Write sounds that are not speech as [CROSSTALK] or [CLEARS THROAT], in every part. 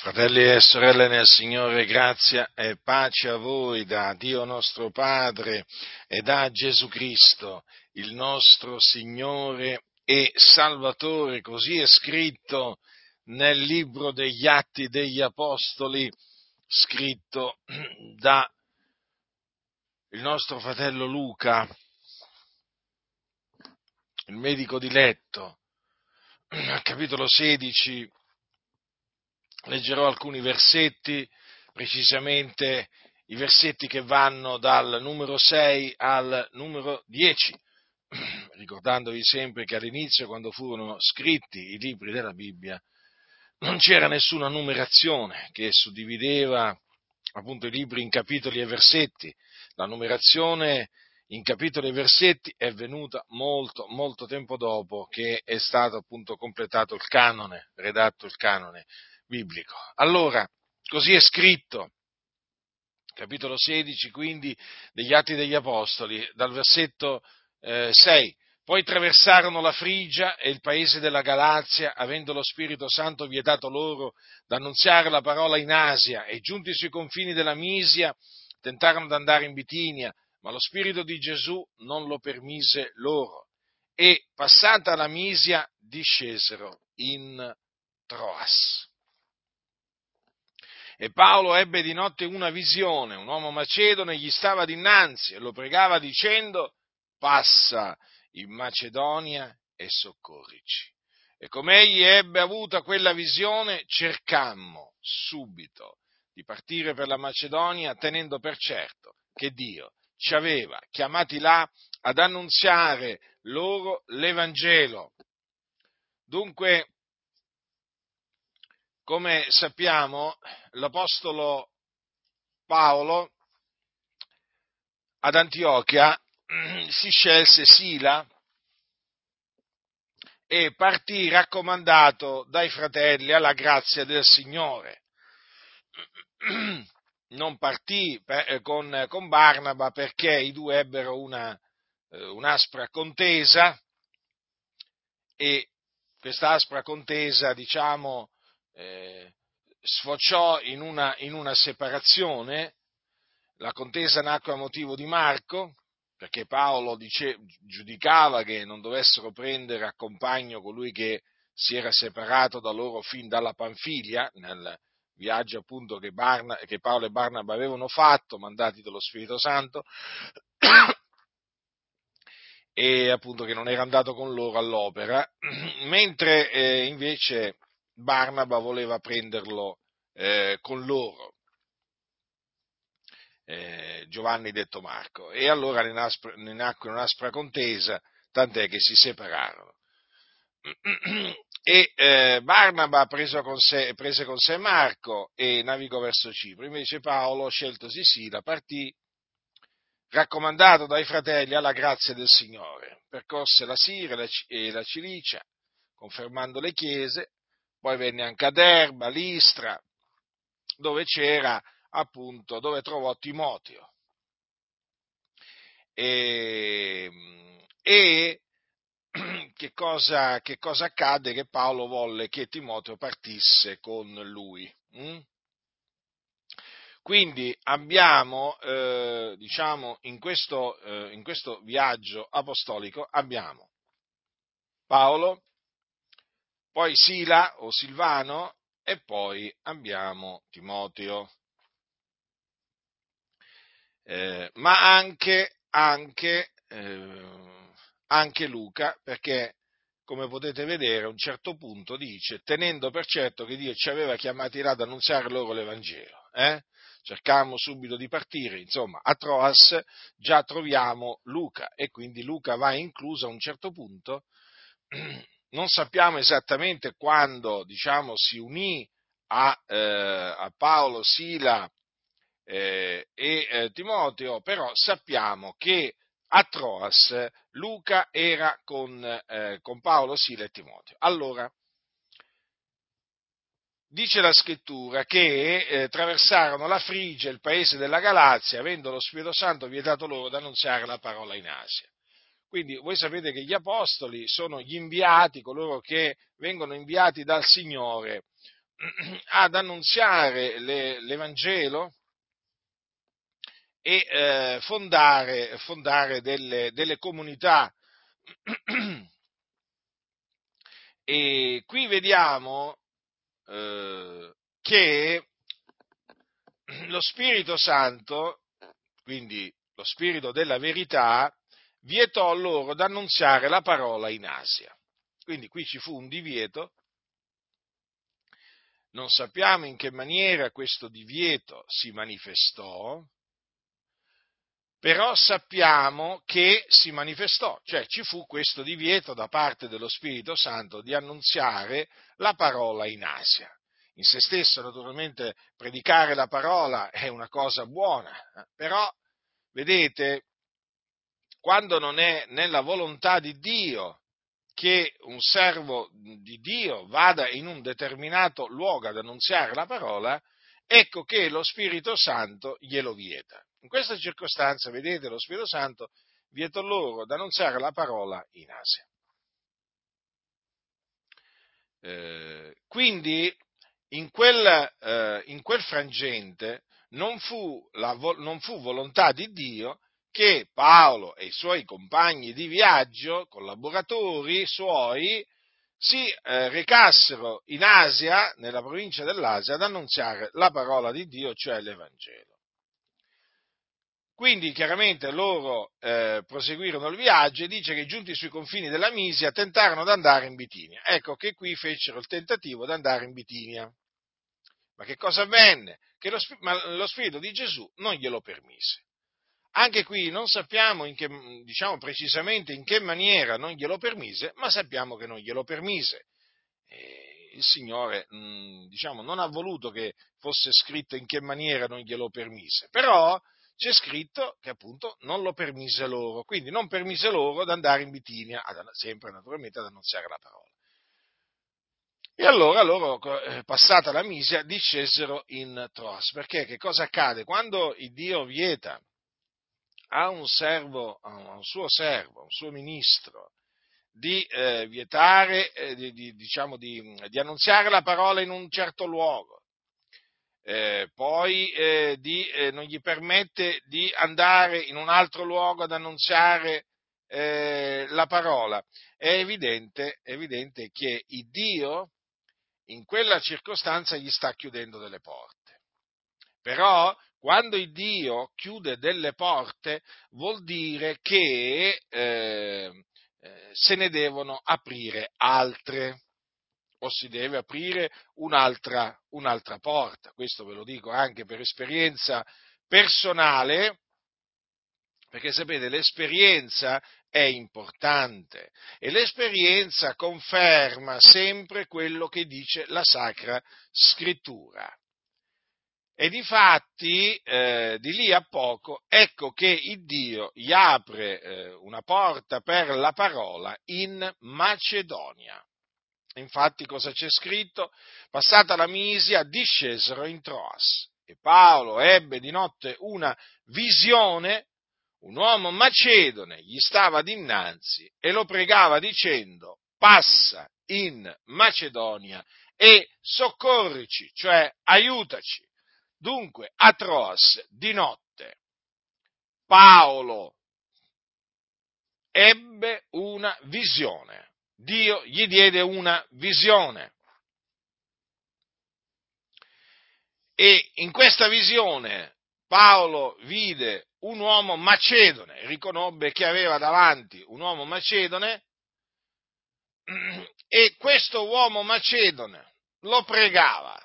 Fratelli e sorelle nel Signore, grazia e pace a voi da Dio nostro Padre e da Gesù Cristo, il nostro Signore e Salvatore, così è scritto nel libro degli Atti degli Apostoli, scritto da il nostro fratello Luca, il medico di letto, [CLEARS THROAT] capitolo 16 leggerò alcuni versetti, precisamente i versetti che vanno dal numero 6 al numero 10, [CLEARS THROAT] ricordandovi sempre che all'inizio, quando furono scritti i libri della Bibbia, non c'era nessuna numerazione che suddivideva appunto i libri in capitoli e versetti. La numerazione in capitoli e versetti è venuta molto, molto tempo dopo che è stato appunto completato il canone, redatto il canone biblico. Allora, così è scritto, capitolo 16 quindi degli Atti degli Apostoli, dal versetto eh, 6. Poi traversarono la Frigia e il paese della Galazia, avendo lo Spirito Santo vietato loro d'annunziare la parola in Asia, e giunti sui confini della Misia, tentarono di andare in Bitinia, ma lo Spirito di Gesù non lo permise loro. E passata la Misia, discesero in Troas. E Paolo ebbe di notte una visione, un uomo macedone gli stava dinanzi e lo pregava dicendo, passa in Macedonia e soccorrici. E come egli ebbe avuta quella visione, cercammo subito di partire per la Macedonia, tenendo per certo che Dio ci aveva chiamati là ad annunziare loro l'Evangelo. Dunque, come sappiamo, l'Apostolo Paolo ad Antiochia si scelse Sila e partì raccomandato dai fratelli alla grazia del Signore. [CLEARS THROAT] Non partì per, con, con, Barnaba perché i due ebbero una, eh, un'aspra contesa e questa aspra contesa, diciamo, eh, sfociò in una, in una separazione, la contesa nacque a motivo di Marco, perché Paolo dice, giudicava che non dovessero prendere a compagno colui che si era separato da loro fin dalla Panfilia, nel viaggio appunto che, Barna, che Paolo e Barnaba avevano fatto, mandati dallo Spirito Santo, [COUGHS] e appunto che non era andato con loro all'opera, [COUGHS] mentre eh, invece Barnaba voleva prenderlo eh, con loro, eh, Giovanni detto Marco, e allora ne, naspre, ne nacque un'aspra contesa, tant'è che si separarono. [CLEARS THROAT] E eh, Barnaba con sé, prese con sé Marco e navigò verso Cipro, invece Paolo, sceltosi Sila, partì raccomandato dai fratelli alla grazia del Signore, percorse la Siria e la Cilicia, confermando le chiese, poi venne anche ad Erba, Listra, dove c'era appunto, dove trovò Timoteo. E, e [CLEARS THROAT] che, cosa, che, cosa, accadde? Che Paolo volle che Timoteo partisse con lui. Hm? Quindi abbiamo, eh, diciamo, in questo, eh, in questo viaggio apostolico abbiamo Paolo poi Sila o Silvano e poi abbiamo Timoteo. Eh, ma anche, anche, eh, anche Luca, perché come potete vedere a un certo punto dice, tenendo per certo che Dio ci aveva chiamati là ad annunziare loro l'Evangelo. Eh? Cercammo subito di partire, insomma, a Troas già troviamo Luca e quindi Luca va incluso a un certo punto [CLEARS THROAT] non sappiamo esattamente quando diciamo, si unì a, eh, a Paolo, Sila eh, e eh, Timoteo, però sappiamo che a Troas Luca era con, eh, con Paolo, Sila e Timoteo. Allora, dice la scrittura che eh, traversarono la Frigia, il paese della Galazia, avendo lo Spirito Santo vietato loro di annunziare la parola in Asia. Quindi voi sapete che gli apostoli sono gli inviati, coloro che vengono inviati dal Signore [CLEARS THROAT] ad annunziare le, l'Evangelo e eh, fondare, fondare delle, delle comunità. [CLEARS THROAT] E qui vediamo eh, che lo Spirito Santo, quindi lo Spirito della verità, vietò loro d'annunziare la parola in Asia. Quindi qui ci fu un divieto, non sappiamo in che maniera questo divieto si manifestò, però sappiamo che si manifestò, cioè ci fu questo divieto da parte dello Spirito Santo di annunziare la parola in Asia. In se stesso, naturalmente, predicare la parola è una cosa buona, eh, però, vedete, quando non è nella volontà di Dio che un servo di Dio vada in un determinato luogo ad annunziare la parola, ecco che lo Spirito Santo glielo vieta. In questa circostanza, vedete, lo Spirito Santo vietò loro ad annunziare la parola in Asia. Eh, quindi in quel, eh, in quel frangente non fu, la, non fu volontà di Dio che Paolo e i suoi compagni di viaggio, collaboratori suoi, si eh, recassero in Asia, nella provincia dell'Asia, ad annunziare la parola di Dio, cioè l'Evangelo. Quindi chiaramente loro eh, proseguirono il viaggio e dice che giunti sui confini della Misia tentarono di andare in Bitinia. Ecco che qui fecero il tentativo di andare in Bitinia. Ma che cosa avvenne? Che lo, lo Spirito di Gesù non glielo permise. Anche qui non sappiamo che, diciamo, precisamente in che maniera non glielo permise, ma sappiamo che non glielo permise. E il Signore diciamo, non ha voluto che fosse scritto in che maniera non glielo permise, però c'è scritto che appunto non lo permise loro, quindi non permise loro di andare in Bitinia, sempre naturalmente ad annunziare la parola. E allora loro, eh, passata la misia, discesero in Troas, perché che cosa accade? Quando il Dio vieta a un servo, a un suo servo, a un suo ministro, di eh, vietare, eh, di, di, diciamo di, di annunziare la parola in un certo luogo, eh, poi eh, eh, non gli permette di andare in un altro luogo ad annunziare eh, la parola. È evidente, è evidente che Dio in quella circostanza gli sta chiudendo delle porte. Però quando il Dio chiude delle porte vuol dire che eh, eh, se ne devono aprire altre o si deve aprire un'altra, un'altra porta. Questo ve lo dico anche per esperienza personale, perché sapete, l'esperienza è importante e l'esperienza conferma sempre quello che dice la Sacra Scrittura. E difatti, eh, di lì a poco, ecco che il Dio gli apre eh, una porta per la parola in Macedonia. Infatti cosa c'è scritto? Passata la Misia discesero in Troas e Paolo ebbe di notte una visione, un uomo macedone gli stava dinanzi e lo pregava dicendo passa in Macedonia e soccorrici, cioè aiutaci. Dunque a Troas di notte Paolo ebbe una visione Dio gli diede una visione. E in questa visione Paolo vide un uomo macedone, riconobbe che aveva davanti un uomo macedone [CLEARS THROAT] e questo uomo macedone lo pregava.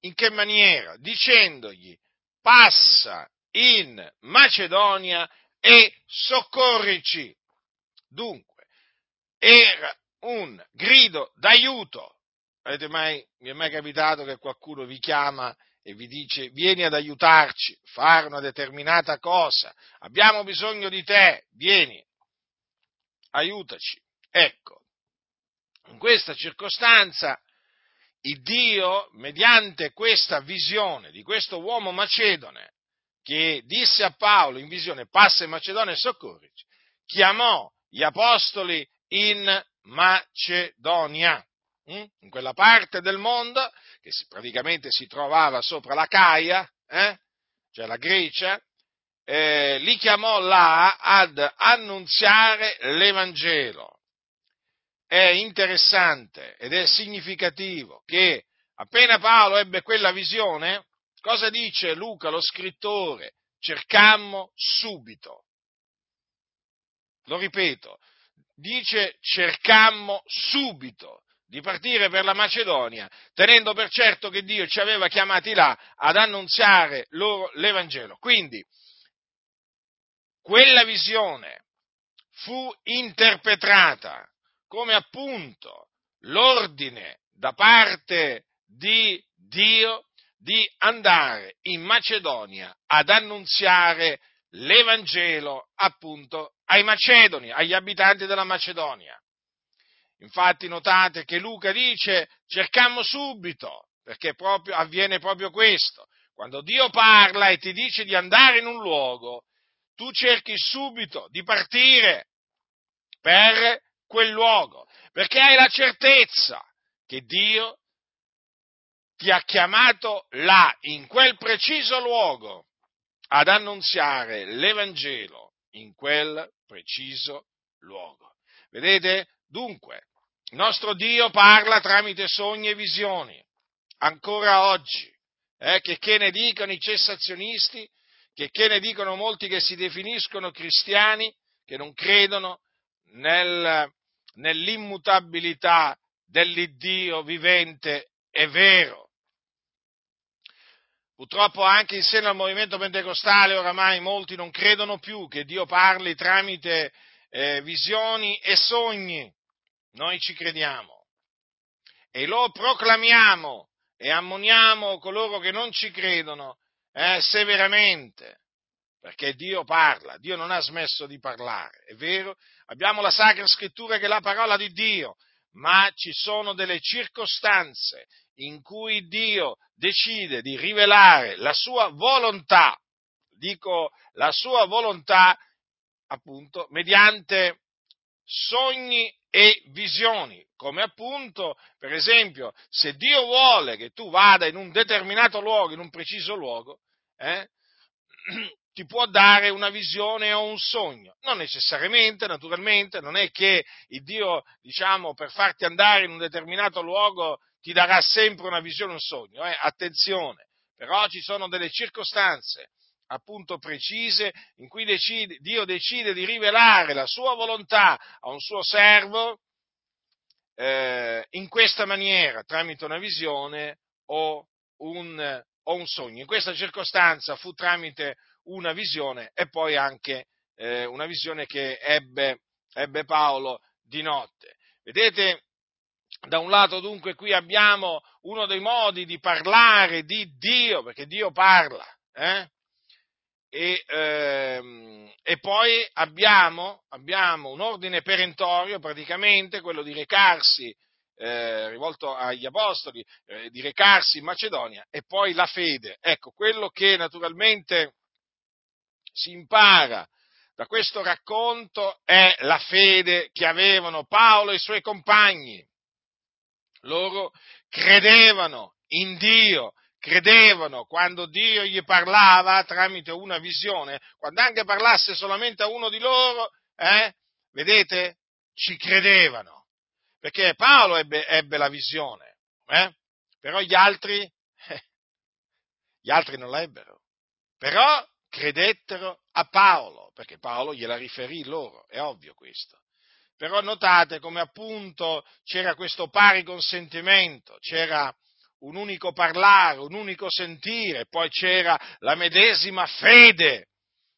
In che maniera? Dicendogli passa in Macedonia e soccorrici. Dunque, era un grido d'aiuto. Mai, mi è mai capitato che qualcuno vi chiama e vi dice vieni ad aiutarci, fare una determinata cosa, abbiamo bisogno di te, vieni, aiutaci. Ecco, in questa circostanza il Dio, mediante questa visione di questo uomo macedone, che disse a Paolo in visione passa in Macedonia e soccorrici, chiamò gli apostoli in Macedonia. hm? in quella parte del mondo, che praticamente si trovava sopra la Caia, eh? cioè la Grecia, eh, li chiamò là ad annunziare l'Evangelo. È interessante ed è significativo che appena Paolo ebbe quella visione, cosa dice Luca, lo scrittore? Cercammo subito. Lo ripeto, dice cercammo subito di partire per la Macedonia, tenendo per certo che Dio ci aveva chiamati là ad annunziare loro l'Evangelo. Quindi, quella visione fu interpretata come appunto l'ordine da parte di Dio di andare in Macedonia ad annunziare l'Evangelo appunto ai Macedoni, agli abitanti della Macedonia. Infatti notate che Luca dice cercammo subito, perché proprio, avviene proprio questo. Quando Dio parla e ti dice di andare in un luogo, tu cerchi subito di partire per quel luogo, perché hai la certezza che Dio ti ha chiamato là, in quel preciso luogo, ad annunziare l'Evangelo in quel preciso luogo. Vedete? Dunque, il nostro Dio parla tramite sogni e visioni, ancora oggi, eh, che, che ne dicano i cessazionisti, che, che ne dicono molti che si definiscono cristiani, che non credono nel, nell'immutabilità dell'Iddio vivente e vero. Purtroppo anche in seno al movimento pentecostale oramai molti non credono più che Dio parli tramite eh, visioni e sogni, noi ci crediamo. E lo proclamiamo e ammoniamo coloro che non ci credono eh, severamente, perché Dio parla, Dio non ha smesso di parlare, è vero? Abbiamo la Sacra Scrittura che è la parola di Dio, ma ci sono delle circostanze in cui Dio decide di rivelare la sua volontà, dico la sua volontà appunto mediante sogni e visioni, come appunto, per esempio, se Dio vuole che tu vada in un determinato luogo, in un preciso luogo, eh, [CLEARS THROAT] ti può dare una visione o un sogno. Non necessariamente, naturalmente, non è che il Dio, diciamo, per farti andare in un determinato luogo ti darà sempre una visione o un sogno. Eh? Attenzione, però ci sono delle circostanze appunto precise in cui decide, Dio decide di rivelare la sua volontà a un suo servo eh, in questa maniera, tramite una visione o un, o un, sogno. In questa circostanza fu tramite una visione e poi anche eh, una visione che ebbe, ebbe Paolo di notte. Vedete, da un lato dunque qui abbiamo uno dei modi di parlare di Dio, perché Dio parla, eh? E, ehm, e, poi abbiamo, abbiamo, un ordine perentorio, praticamente quello di recarsi, eh, rivolto agli apostoli, eh, di recarsi in Macedonia, e poi la fede. Ecco, quello che naturalmente si impara. Da questo racconto è la fede che avevano Paolo e i suoi compagni. Loro credevano in Dio, credevano quando Dio gli parlava tramite una visione, quando anche parlasse solamente a uno di loro, eh, vedete, ci credevano, perché Paolo ebbe, ebbe la visione, eh, però gli altri, eh, [LAUGHS] gli altri non la ebbero, però credettero a Paolo, perché Paolo gliela riferì loro, è ovvio questo. Però notate come appunto c'era questo pari consentimento, c'era un unico parlare, un unico sentire, poi c'era la medesima fede.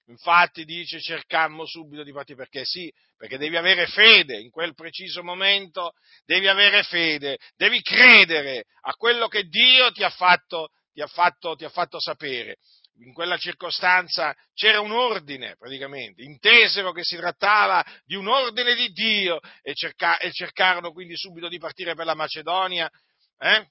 Infatti dice cercammo subito di partire perché sì, perché devi avere fede in quel preciso momento, devi avere fede, devi credere a quello che Dio ti ha fatto, ti ha fatto, ti ha fatto sapere. In quella circostanza c'era un ordine praticamente, intesero che si trattava di un ordine di Dio e, cerca, e cercarono quindi subito di partire per la Macedonia. Eh?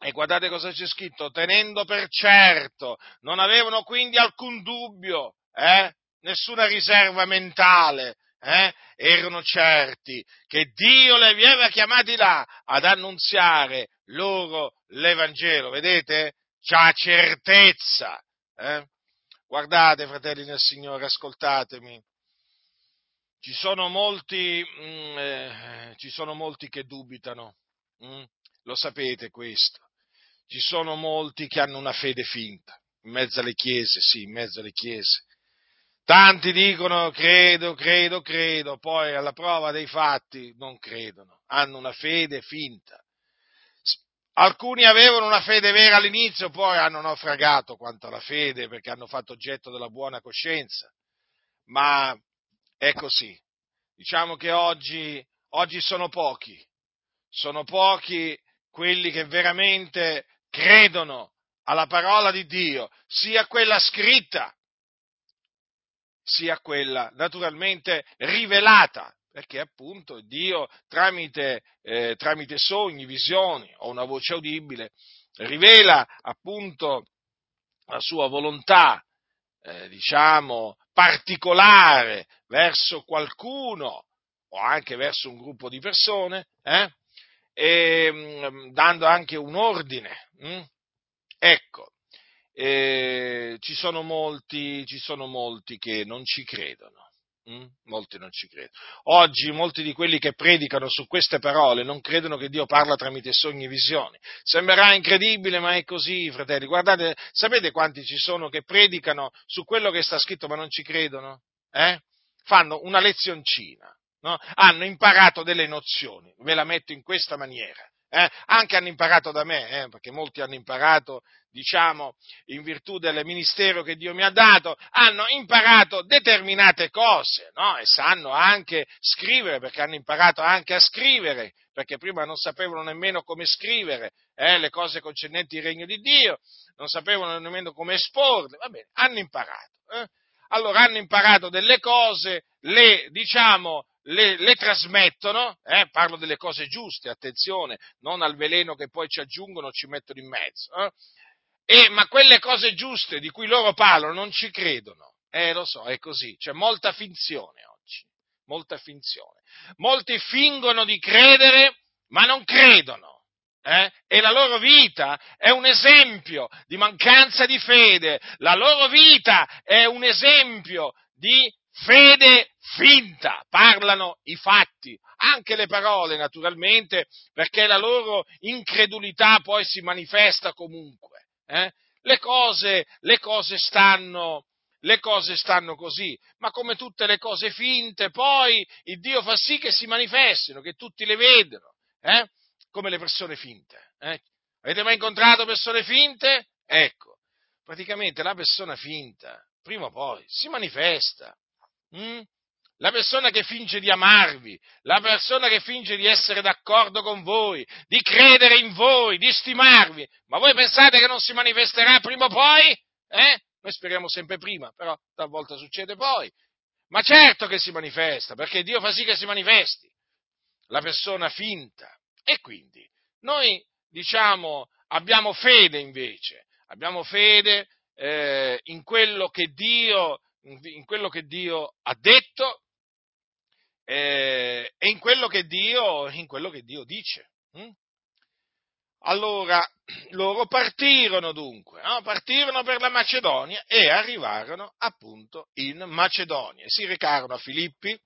E guardate cosa c'è scritto, tenendo per certo, non avevano quindi alcun dubbio, eh? nessuna riserva mentale, eh, erano certi che Dio li aveva chiamati là ad annunziare loro l'Evangelo, vedete? C'ha certezza. Eh? Guardate, fratelli del Signore, ascoltatemi. Ci sono molti, mm, eh, ci sono molti che dubitano, mm? lo sapete questo. Ci sono molti che hanno una fede finta, in mezzo alle chiese, sì, in mezzo alle chiese. Tanti dicono credo, credo, credo, poi alla prova dei fatti non credono, hanno una fede finta. Alcuni avevano una fede vera all'inizio, poi hanno naufragato quanto alla fede perché hanno fatto oggetto della buona coscienza. Ma è così. Diciamo che oggi, oggi sono pochi, sono pochi quelli che veramente credono alla parola di Dio, sia quella scritta, sia quella naturalmente rivelata perché appunto Dio tramite, eh, tramite sogni, visioni o una voce udibile rivela appunto la sua volontà, eh, diciamo, particolare verso qualcuno o anche verso un gruppo di persone, eh, e, mh, mm, dando anche un ordine. Mh? Mm? Ecco, eh, ci, sono molti, ci sono molti che non ci credono. Mm? Molti non ci credono. Oggi molti di quelli che predicano su queste parole non credono che Dio parla tramite sogni e visioni. Sembrerà incredibile, ma è così, fratelli. Guardate, sapete quanti ci sono che predicano su quello che sta scritto ma non ci credono? Eh? Fanno una lezioncina, no? hanno imparato delle nozioni, ve la metto in questa maniera eh, anche hanno imparato da me, eh, perché molti hanno imparato, diciamo, in virtù del ministero che Dio mi ha dato, hanno imparato determinate cose, no? E sanno anche scrivere, perché hanno imparato anche a scrivere, perché prima non sapevano nemmeno come scrivere eh, le cose concernenti il regno di Dio, non sapevano nemmeno come esporle, va bene, hanno imparato. Allora hanno imparato delle cose, le, diciamo, le, le trasmettono, eh, parlo delle cose giuste, attenzione, non al veleno che poi ci aggiungono, ci mettono in mezzo, eh, e, ma quelle cose giuste di cui loro parlano non ci credono, eh lo so, è così, c'è molta finzione oggi, molta finzione. Molti fingono di credere, ma non credono. Eh? E la loro vita è un esempio di mancanza di fede, la loro vita è un esempio di fede finta, parlano i fatti, anche le parole naturalmente, perché la loro incredulità poi si manifesta comunque. Eh? Le, cose, le, cose stanno, le cose stanno così, ma come tutte le cose finte, poi il Dio fa sì che si manifestino, che tutti le vedano, eh? Come le persone finte. Eh? Avete mai incontrato persone finte? Ecco, praticamente la persona finta, prima o poi, si manifesta. Mm? La persona che finge di amarvi, la persona che finge di essere d'accordo con voi, di credere in voi, di stimarvi, ma voi pensate che non si manifesterà prima o poi? Eh? Noi speriamo sempre prima, però talvolta succede poi. Ma certo che si manifesta, perché Dio fa sì che si manifesti la persona finta. E quindi noi, diciamo, abbiamo fede invece, abbiamo fede eh, in quello che Dio in quello che Dio ha detto eh, e in quello che Dio, quello che Dio dice. Hm? Allora, loro partirono dunque, no? partirono per la Macedonia e arrivarono appunto in Macedonia. Si recarono a Filippi,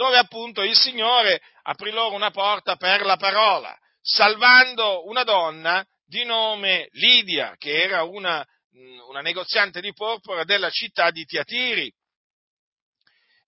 dove appunto il Signore aprì loro una porta per la parola, salvando una donna di nome Lidia, che era una una negoziante di porpora della città di Tiatiri.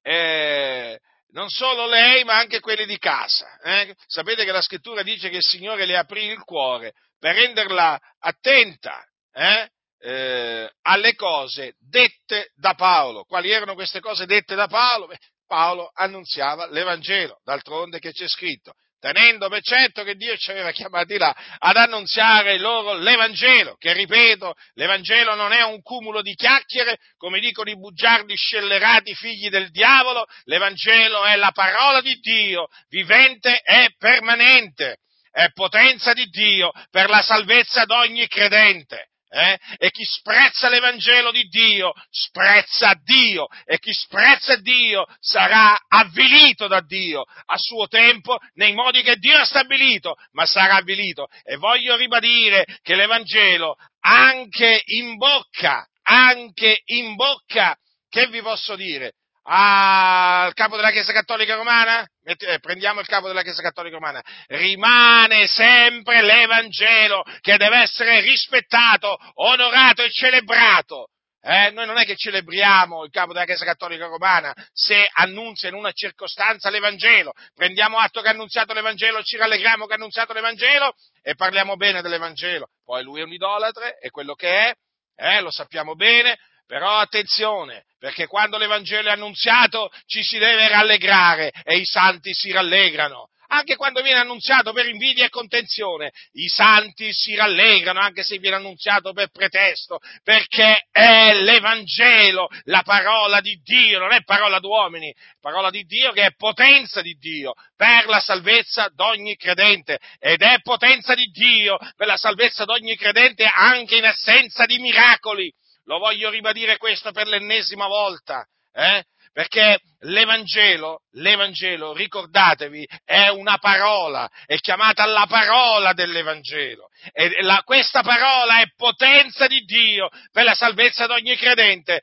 Eh, non solo lei, ma anche quelli di casa. Eh? Sapete che la scrittura dice che il Signore le aprì il cuore per renderla attenta eh? Eh, alle cose dette da Paolo. Quali erano queste cose dette da Paolo? Beh, Paolo annunziava l'Evangelo, d'altronde che c'è scritto, tenendo per certo che Dio ci aveva chiamati là ad annunziare loro l'Evangelo, che ripeto, l'Evangelo non è un cumulo di chiacchiere, come dicono i bugiardi scellerati figli del diavolo, l'Evangelo è la parola di Dio, vivente e permanente, è potenza di Dio per la salvezza d'ogni credente. Eh? E chi sprezza l'Evangelo di Dio, sprezza Dio, e chi sprezza Dio sarà avvilito da Dio a suo tempo, nei modi che Dio ha stabilito, ma sarà avvilito. E voglio ribadire che l'Evangelo anche in bocca, anche in bocca, che vi posso dire? Al capo della Chiesa Cattolica Romana? Eh, prendiamo il capo della Chiesa Cattolica Romana. Rimane sempre l'Evangelo che deve essere rispettato, onorato e celebrato. Eh, noi non è che celebriamo il capo della Chiesa Cattolica Romana se annunzia in una circostanza l'Evangelo. Prendiamo atto che ha annunziato l'Evangelo, ci rallegriamo che ha annunziato l'Evangelo e parliamo bene dell'Evangelo. Poi lui è un idolatre, è quello che è, eh, lo sappiamo bene, però attenzione, perché quando l'Evangelo è annunziato ci si deve rallegrare e i santi si rallegrano. Anche quando viene annunziato per invidia e contenzione, i santi si rallegrano anche se viene annunziato per pretesto, perché è l'Evangelo, la parola di Dio, non è parola d'uomini, parola di Dio che è potenza di Dio per la salvezza d'ogni credente ed è potenza di Dio per la salvezza d'ogni credente anche in assenza di miracoli lo voglio ribadire questo per l'ennesima volta, eh? perché l'Evangelo, l'Evangelo, ricordatevi, è una parola, è chiamata la parola dell'Evangelo. E la, questa parola è potenza di Dio per la salvezza di ogni credente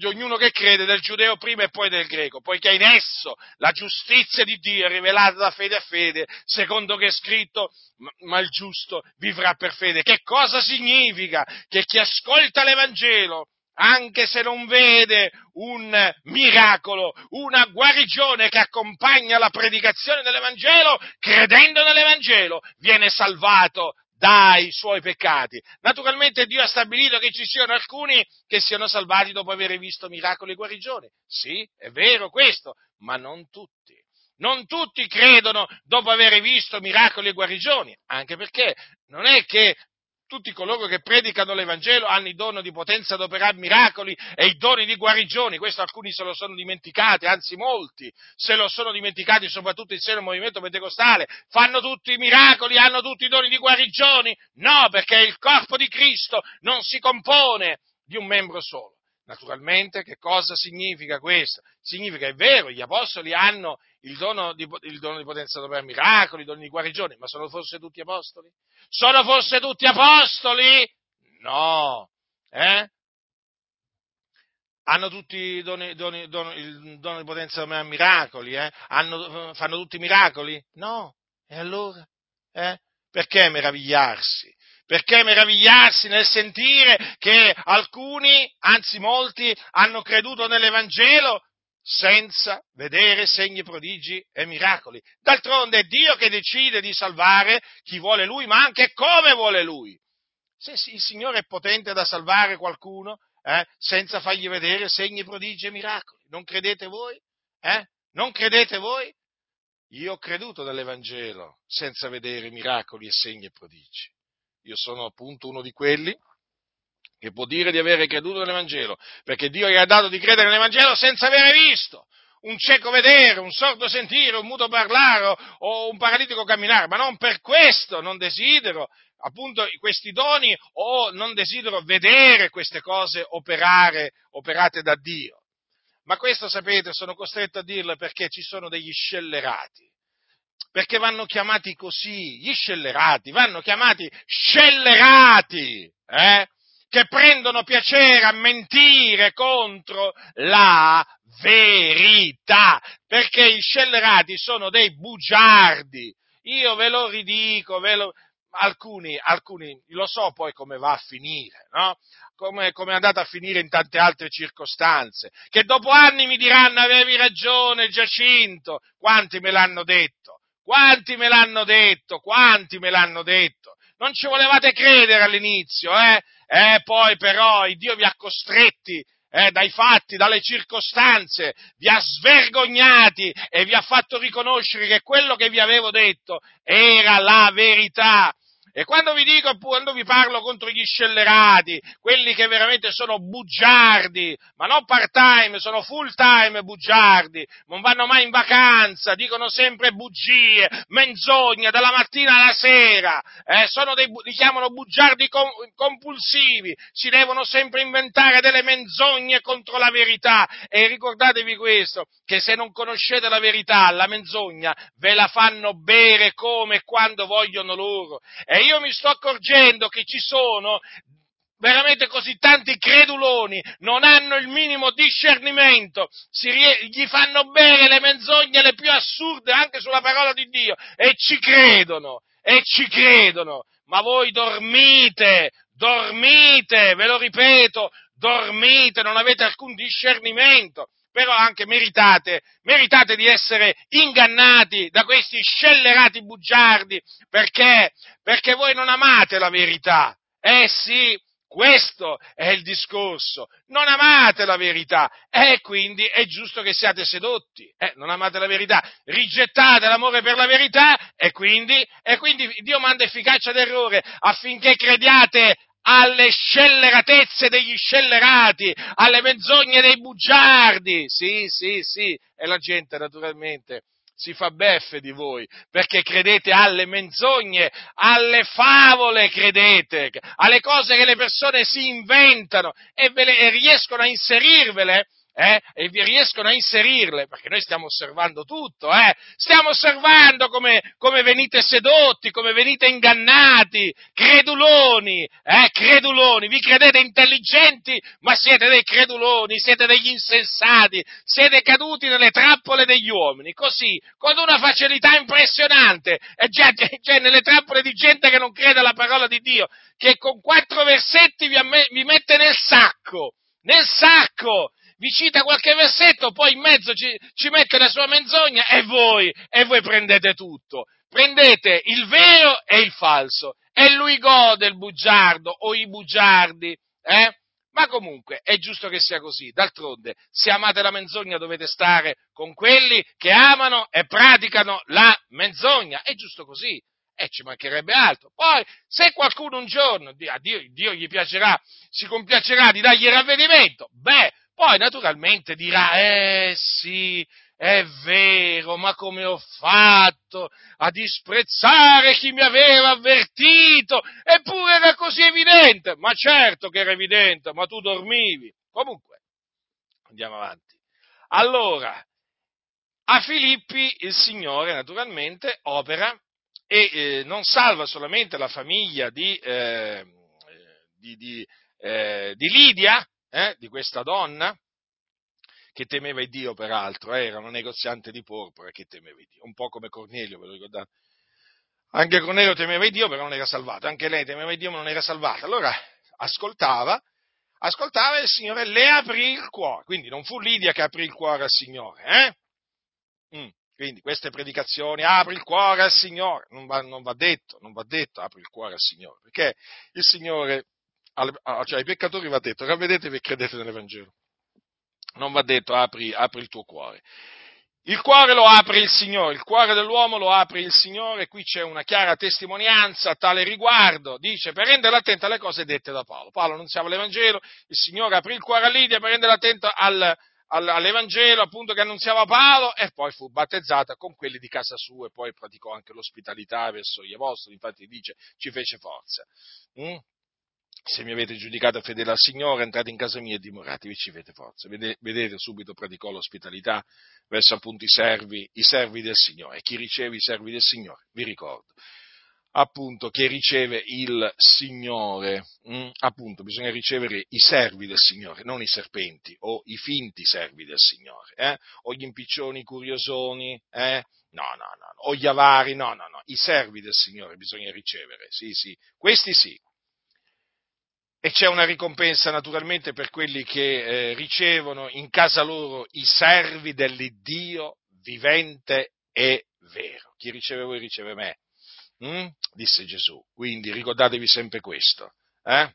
di ognuno che crede, del giudeo prima e poi del greco, poiché in esso la giustizia di Dio è rivelata da fede a fede, secondo che è scritto, ma il giusto vivrà per fede. Che cosa significa? Che chi ascolta l'Evangelo, anche se non vede un miracolo, una guarigione che accompagna la predicazione dell'Evangelo, credendo nell'Evangelo, viene salvato dai suoi peccati. Naturalmente Dio ha stabilito che ci siano alcuni che siano salvati dopo aver visto miracoli e guarigioni. Sì, è vero questo, ma non tutti. Non tutti credono dopo aver visto miracoli e guarigioni, anche perché non è che tutti coloro che predicano l'Evangelo hanno il dono di potenza ad operare miracoli e i doni di guarigioni. Questo alcuni se lo sono dimenticati, anzi molti se lo sono dimenticati, soprattutto in seno al movimento pentecostale. Fanno tutti i miracoli, hanno tutti i doni di guarigioni? No, perché il corpo di Cristo non si compone di un membro solo. Naturalmente, che cosa significa questo? Significa, è vero, gli apostoli hanno il dono di, il dono di potenza operare miracoli, il dono di guarigione, ma sono forse tutti apostoli? Sono forse tutti apostoli? No. Eh? Hanno tutti doni, doni, doni, il dono di potenza a miracoli? Eh? Hanno, fanno tutti miracoli? No. E allora? Eh? Perché meravigliarsi? Perché meravigliarsi nel sentire che alcuni, anzi molti, hanno creduto nell'Evangelo senza vedere segni, prodigi e miracoli. D'altronde è Dio che decide di salvare chi vuole Lui, ma anche come vuole Lui. Se il Signore è potente da salvare qualcuno eh, senza fargli vedere segni, prodigi e miracoli, non credete voi? Eh? Non credete voi? Io ho creduto nell'Evangelo senza vedere miracoli e segni e prodigi. Io sono appunto uno di quelli che può dire di avere creduto nell'Evangelo, perché Dio gli ha dato di credere nell'Evangelo senza avere visto un cieco vedere, un sordo sentire, un muto parlare o un paralitico camminare, ma non per questo non desidero appunto questi doni o non desidero vedere queste cose operare, operate da Dio. Ma questo, sapete, sono costretto a dirlo perché ci sono degli scellerati, perché vanno chiamati così, gli scellerati, vanno chiamati scellerati, eh? che prendono piacere a mentire contro la verità, perché i scellerati sono dei bugiardi. Io ve lo ridico, ve lo, alcuni, alcuni, lo so poi come va a finire, no? Come, come, è andata a finire in tante altre circostanze, che dopo anni mi diranno avevi ragione Giacinto, quanti me l'hanno detto, quanti me l'hanno detto, quanti me l'hanno detto, non ci volevate credere all'inizio, eh? Eh, poi però il Dio vi ha costretti eh, dai fatti, dalle circostanze, vi ha svergognati e vi ha fatto riconoscere che quello che vi avevo detto era la verità. E quando vi dico, quando vi parlo contro gli scellerati, quelli che veramente sono bugiardi, ma non part time, sono full time bugiardi, non vanno mai in vacanza, dicono sempre bugie, menzogne, dalla mattina alla sera, eh, dei, li chiamano bugiardi compulsivi, si devono sempre inventare delle menzogne contro la verità. E ricordatevi questo, che se non conoscete la verità, la menzogna ve la fanno bere come e quando vogliono loro. E io mi sto accorgendo che ci sono veramente così tanti creduloni, non hanno il minimo discernimento, rie- gli fanno bere le menzogne le più assurde anche sulla parola di Dio e ci credono, e ci credono, ma voi dormite, dormite, ve lo ripeto, dormite, non avete alcun discernimento però anche meritate, meritate di essere ingannati da questi scellerati bugiardi, perché? Perché voi non amate la verità. Eh sì, questo è il discorso. Non amate la verità e quindi è giusto che siate sedotti. Eh, non amate la verità, rigettate l'amore per la verità e quindi, e quindi Dio manda efficacia d'errore affinché crediate alle scelleratezze degli scellerati, alle menzogne dei bugiardi. Sì, sì, sì, e la gente naturalmente si fa beffe di voi, perché credete alle menzogne, alle favole credete, alle cose che le persone si inventano e, le, e riescono a inserirvele eh, e vi riescono a inserirle, perché noi stiamo osservando tutto, eh? stiamo osservando come, come, venite sedotti, come venite ingannati, creduloni, eh? creduloni, vi credete intelligenti, ma siete dei creduloni, siete degli insensati, siete caduti nelle trappole degli uomini, così, con una facilità impressionante, e già, cioè nelle trappole di gente che non crede alla parola di Dio, che con quattro versetti vi, amme, vi mette nel sacco, nel sacco, vi cita qualche versetto, poi in mezzo ci, ci mette la sua menzogna e voi, e voi prendete tutto. Prendete il vero e il falso. E lui gode il bugiardo o i bugiardi, eh? Ma comunque è giusto che sia così. D'altronde, se amate la menzogna dovete stare con quelli che amano e praticano la menzogna. È giusto così. E ci mancherebbe altro. Poi, se qualcuno un giorno, a Dio, Dio gli piacerà, si compiacerà di dargli ravvedimento, beh, poi naturalmente dirà, eh sì, è vero, ma come ho fatto a disprezzare chi mi aveva avvertito? Eppure era così evidente. Ma certo che era evidente, ma tu dormivi. Comunque, andiamo avanti. Allora, a Filippi il Signore naturalmente opera e eh, non salva solamente la famiglia di, eh, di, di, eh, di Lidia, eh, di questa donna, che temeva Dio peraltro, eh, era una negoziante di porpora che temeva Dio, un po' come Cornelio, ve lo ricordate? Anche Cornelio temeva Dio, però non era salvato, anche lei temeva Dio, ma non era salvata. Allora ascoltava, ascoltava e il Signore le aprì il cuore, quindi non fu Lidia che aprì il cuore al Signore, eh? Mm. Quindi queste predicazioni, apri il cuore al Signore, non va, non va, detto, non va detto apri il cuore al Signore, perché il Signore cioè ai peccatori va detto ravvedetevi e credete nell'Evangelo. Non va detto apri, apri il tuo cuore. Il cuore lo apre il Signore, il cuore dell'uomo lo apre il Signore, qui c'è una chiara testimonianza a tale riguardo, dice per rendere attento alle cose dette da Paolo. Paolo annunziava l'Evangelo, il Signore aprì il cuore a Lidia per rendere attento al, al, all'Evangelo appunto che annunziava Paolo e poi fu battezzata con quelli di casa sua e poi praticò anche l'ospitalità verso gli apostoli, infatti dice ci fece forza. Mm? Se mi avete giudicato fedele al Signore, entrate in casa mia e dimoratevi, ci avete forza. Vedete, vedete, subito praticò l'ospitalità verso appunto i servi, i servi del Signore. Chi riceve i servi del Signore? Vi ricordo, appunto, che riceve il Signore. Mm? Appunto, bisogna ricevere i servi del Signore, non i serpenti o i finti servi del Signore, eh? o gli impiccioni curiosoni, eh? No, no, no, o gli avari, no, no, no, i servi del Signore bisogna ricevere, sì, sì, questi sì, e c'è una ricompensa naturalmente per quelli che eh, ricevono in casa loro i servi dell'Iddio vivente e vero. Chi riceve voi riceve me, mm? disse Gesù. Quindi ricordatevi sempre questo. Eh?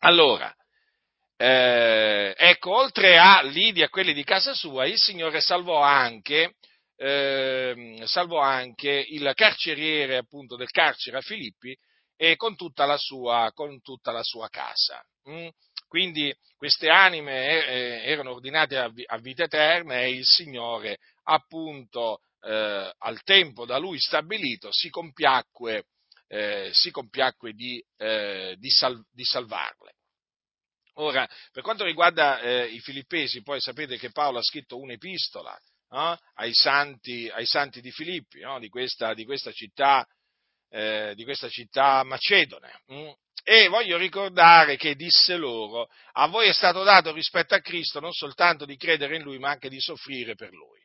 Allora, eh, ecco, oltre a Lidia quelli di casa sua, il Signore salvò anche, eh, salvò anche il carceriere appunto del carcere a Filippi e con tutta la sua, tutta la sua casa. Mm? Quindi queste anime eh, eh, erano ordinate a vita eterna e il Signore, appunto, eh, al tempo da lui stabilito, si compiacque, eh, si compiacque di, eh, di, sal- di, salvarle. Ora, per quanto riguarda eh, i filippesi, poi sapete che Paolo ha scritto un'epistola no? ai, santi, ai, santi, di Filippi, no? di, questa, di, questa città, di, questa, città, macedone. Mm? E voglio ricordare che disse loro, a voi è stato dato rispetto a Cristo non soltanto di credere in Lui, ma anche di soffrire per Lui.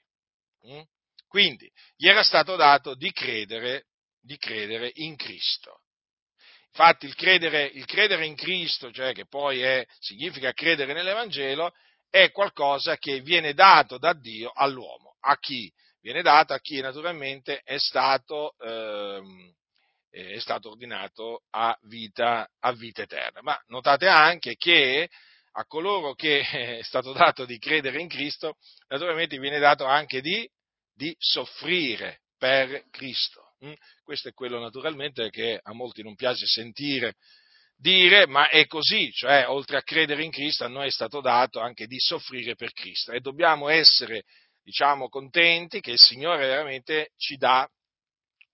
Mm? Quindi gli era stato dato di credere, di credere in Cristo. Infatti il credere, il credere, in Cristo, cioè che poi è, significa credere nell'Evangelo, è qualcosa che viene dato da Dio all'uomo. A chi? Viene dato a chi naturalmente è stato, ehm, è stato ordinato a vita, a vita eterna. Ma notate anche che a coloro che è stato dato di credere in Cristo, naturalmente viene dato anche di, di soffrire per Cristo. Mm? Questo è quello naturalmente che a molti non piace sentire dire, ma è così, cioè oltre a credere in Cristo a noi è stato dato anche di soffrire per Cristo e dobbiamo essere, diciamo, contenti che il Signore veramente ci dà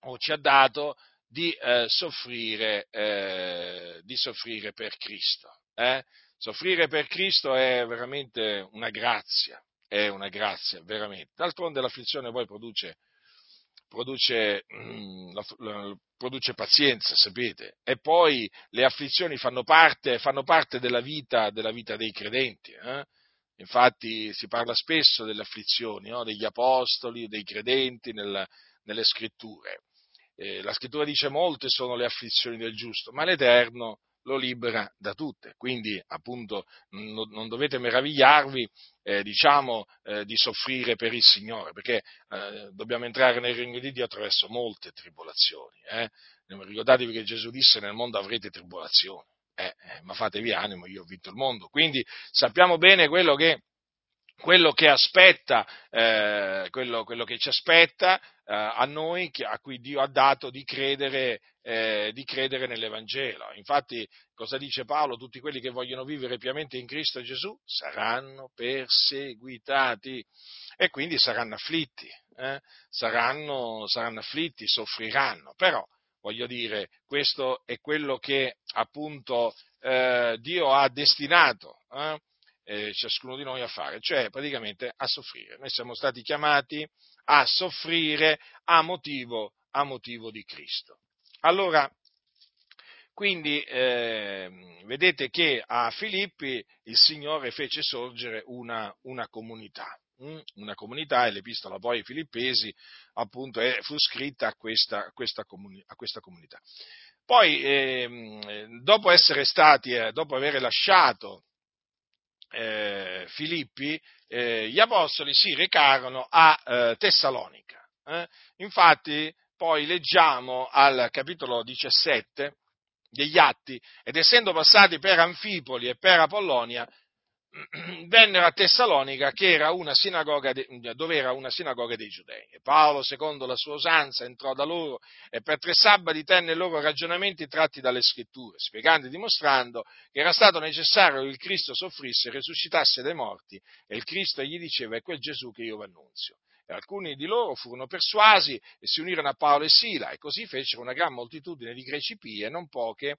o ci ha dato di, eh, soffrire, eh, di soffrire, per Cristo. Eh? Soffrire per Cristo è veramente una grazia, è una grazia, veramente. D'altronde l'afflizione poi produce, produce, mm, produce pazienza, sapete, e poi le afflizioni fanno parte, fanno parte della, vita, della, vita, dei credenti. Eh? Infatti si parla spesso delle afflizioni, no? degli apostoli, dei credenti nel, nelle scritture eh, la scrittura dice molte sono le afflizioni del giusto, ma l'Eterno lo libera da tutte. Quindi, appunto, non, non dovete meravigliarvi, eh, diciamo, eh, di soffrire per il Signore, perché eh, dobbiamo entrare nel regno di Dio attraverso molte tribolazioni. Eh. Ricordatevi che Gesù disse nel mondo avrete tribolazioni. Eh, eh, ma fatevi animo, io ho vinto il mondo. Quindi sappiamo bene quello che quello che aspetta, eh, quello, quello, che ci aspetta eh, a noi, a cui Dio ha dato di credere, eh, di credere, nell'Evangelo. Infatti, cosa dice Paolo? Tutti quelli che vogliono vivere piamente in Cristo Gesù saranno perseguitati e quindi saranno afflitti, eh, saranno, saranno afflitti, soffriranno. Però, voglio dire, questo è quello che appunto eh, Dio ha destinato eh, eh, ciascuno di noi a fare, cioè praticamente a soffrire. Noi siamo stati chiamati a soffrire a motivo, a motivo di Cristo. Allora, quindi eh, vedete che a Filippi il Signore fece sorgere una, una comunità, hm? una comunità e l'epistola poi ai Filippesi appunto fu scritta a questa, a questa, comuni, a questa comunità. Poi, eh, dopo essere stati, eh, dopo aver lasciato eh, Filippi, eh, gli apostoli si recarono a eh, Tessalonica. Eh. Infatti, poi leggiamo al capitolo 17 degli Atti, ed essendo passati per Anfipoli e per Apollonia, [CLEARS THROAT] vennero a Tessalonica era de, dove era una sinagoga dei giudei. E Paolo, secondo la sua usanza, entrò da loro e per tre sabati tenne loro ragionamenti tratti dalle scritture, spiegando e dimostrando che era stato necessario che il Cristo soffrisse e risuscitasse dai morti, e il Cristo gli diceva è quel Gesù che io vi annunzio. E alcuni di loro furono persuasi e si unirono a Paolo e Sila, e così fecero una gran moltitudine di greci pie, non poche,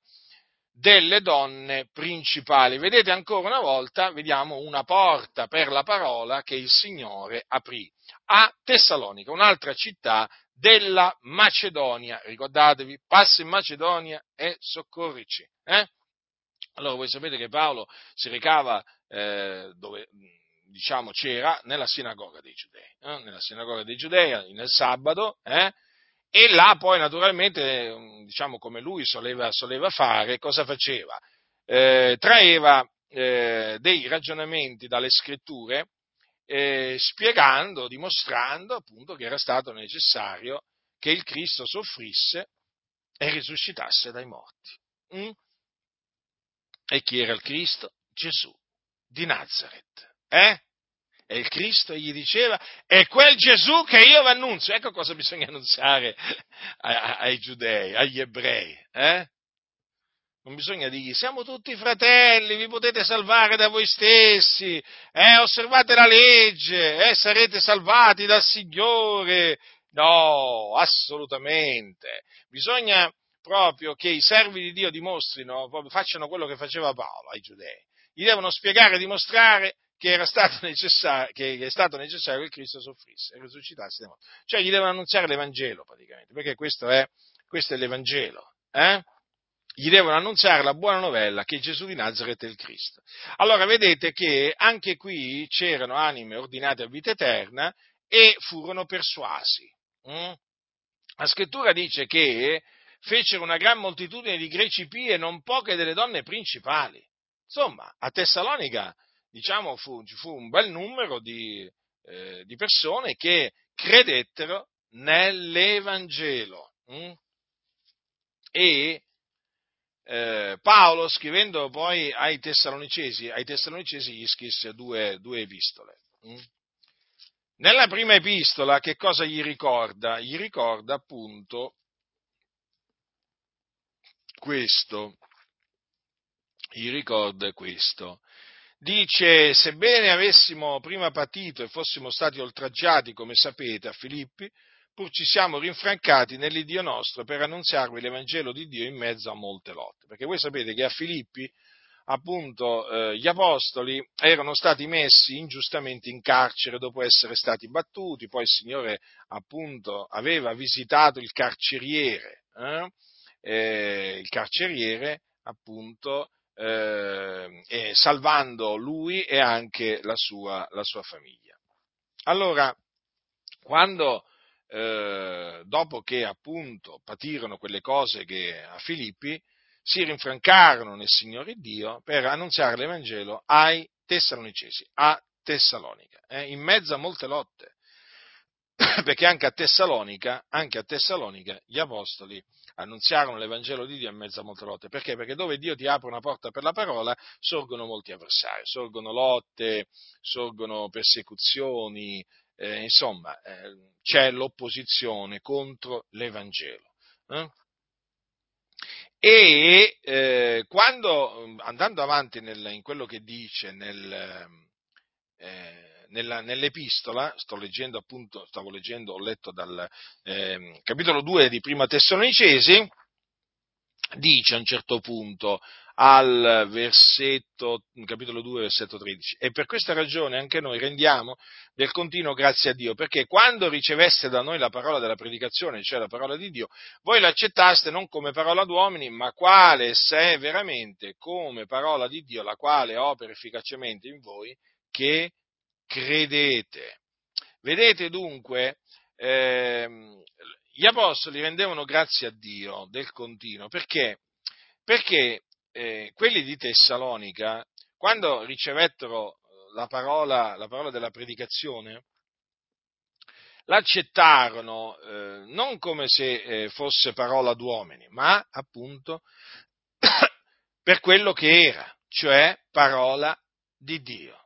delle donne principali. Vedete ancora una volta, vediamo una porta per la parola che il Signore aprì a Tessalonica, un'altra città della Macedonia. Ricordatevi, passa in Macedonia e soccorrici. Eh? Allora voi sapete che Paolo si recava eh, dove diciamo c'era nella sinagoga dei giudei, eh? nella sinagoga dei giudei nel sabato, eh? E là poi naturalmente, diciamo come lui soleva, soleva fare, cosa faceva? Eh, traeva eh, dei ragionamenti dalle scritture eh, spiegando, dimostrando appunto che era stato necessario che il Cristo soffrisse e risuscitasse dai morti. Mm? E chi era il Cristo? Gesù di Nazareth. Eh? E il Cristo gli diceva, è quel Gesù che io vi annunzio. Ecco cosa bisogna annunziare ai, giudei, agli ebrei. Eh? non bisogna dirgli siamo tutti fratelli, vi potete salvare da voi stessi, eh, osservate la legge, eh, sarete salvati dal Signore. No, assolutamente. Bisogna proprio che i servi di Dio dimostrino, facciano quello che faceva Paolo ai giudei. Gli devono spiegare e dimostrare che, era stato [LAUGHS] che è stato necessario che Cristo soffrisse e risuscitasse Cioè gli devono annunziare l'Evangelo praticamente, perché questo è, questo è l'Evangelo. Eh? gli devono annunziare la buona novella che Gesù di Nazareth è il Cristo. Allora vedete che anche qui c'erano anime ordinate a vita eterna e furono persuasi. Mm? La scrittura dice che fecero una gran moltitudine di greci pii e non poche delle donne principali. Insomma, a Tessalonica, diciamo, fu, ci fu un bel numero di, eh, di persone che credettero nell'Evangelo. Mm? E eh, Paolo, scrivendo poi ai Tessalonicesi, ai Tessalonicesi gli scrisse due, due epistole. Mm? Nella prima epistola che cosa gli ricorda? Gli ricorda appunto questo. Gli ricorda questo. Dice, sebbene avessimo prima patito e fossimo stati oltraggiati, come sapete, a Filippi, pur ci siamo rinfrancati nell'Iddio nostro per annunziarvi l'Evangelo di Dio in mezzo a molte lotte. Perché voi sapete che a Filippi, appunto, eh, gli apostoli erano stati messi ingiustamente in carcere dopo essere stati battuti, poi il Signore, appunto, aveva visitato il carceriere, eh? Eh, il carceriere, appunto, eh, salvando lui e anche la sua, la sua famiglia. Allora, quando eh, dopo che appunto patirono quelle cose che a Filippi, si rinfrancarono nel Signore Dio per annunziare l'Evangelo ai Tessalonicesi, a Tessalonica, eh, in mezzo a molte lotte, [COUGHS] perché anche a Tessalonica, anche a Tessalonica gli apostoli annunziarono l'Evangelo di Dio a molte lotte, perché? Perché dove Dio ti apre una porta per la parola sorgono molti avversari, sorgono lotte, sorgono persecuzioni, eh, insomma, eh, c'è l'opposizione contro l'Evangelo. Eh? E eh, quando, andando avanti nel, in quello che dice nel, eh, nella, nell'epistola, sto leggendo appunto, stavo leggendo, ho letto dal ehm, capitolo 2 di Prima Tessalonicesi, dice a un certo punto, al versetto, capitolo 2, versetto 13. E per questa ragione anche noi rendiamo del continuo grazie a Dio, perché quando riceveste da noi la parola della predicazione, cioè la parola di Dio, voi l'accettaste non come parola d'uomini, ma quale se è veramente come parola di Dio, la quale opera efficacemente in voi, che credete. Vedete dunque, ehm, gli apostoli rendevano grazie a Dio del continuo, perché? Perché eh, quelli di Tessalonica, quando ricevettero eh, la parola, la parola della predicazione, l'accettarono eh, non come se eh, fosse parola d'uomini, ma appunto [COUGHS] per quello che era, cioè parola di Dio.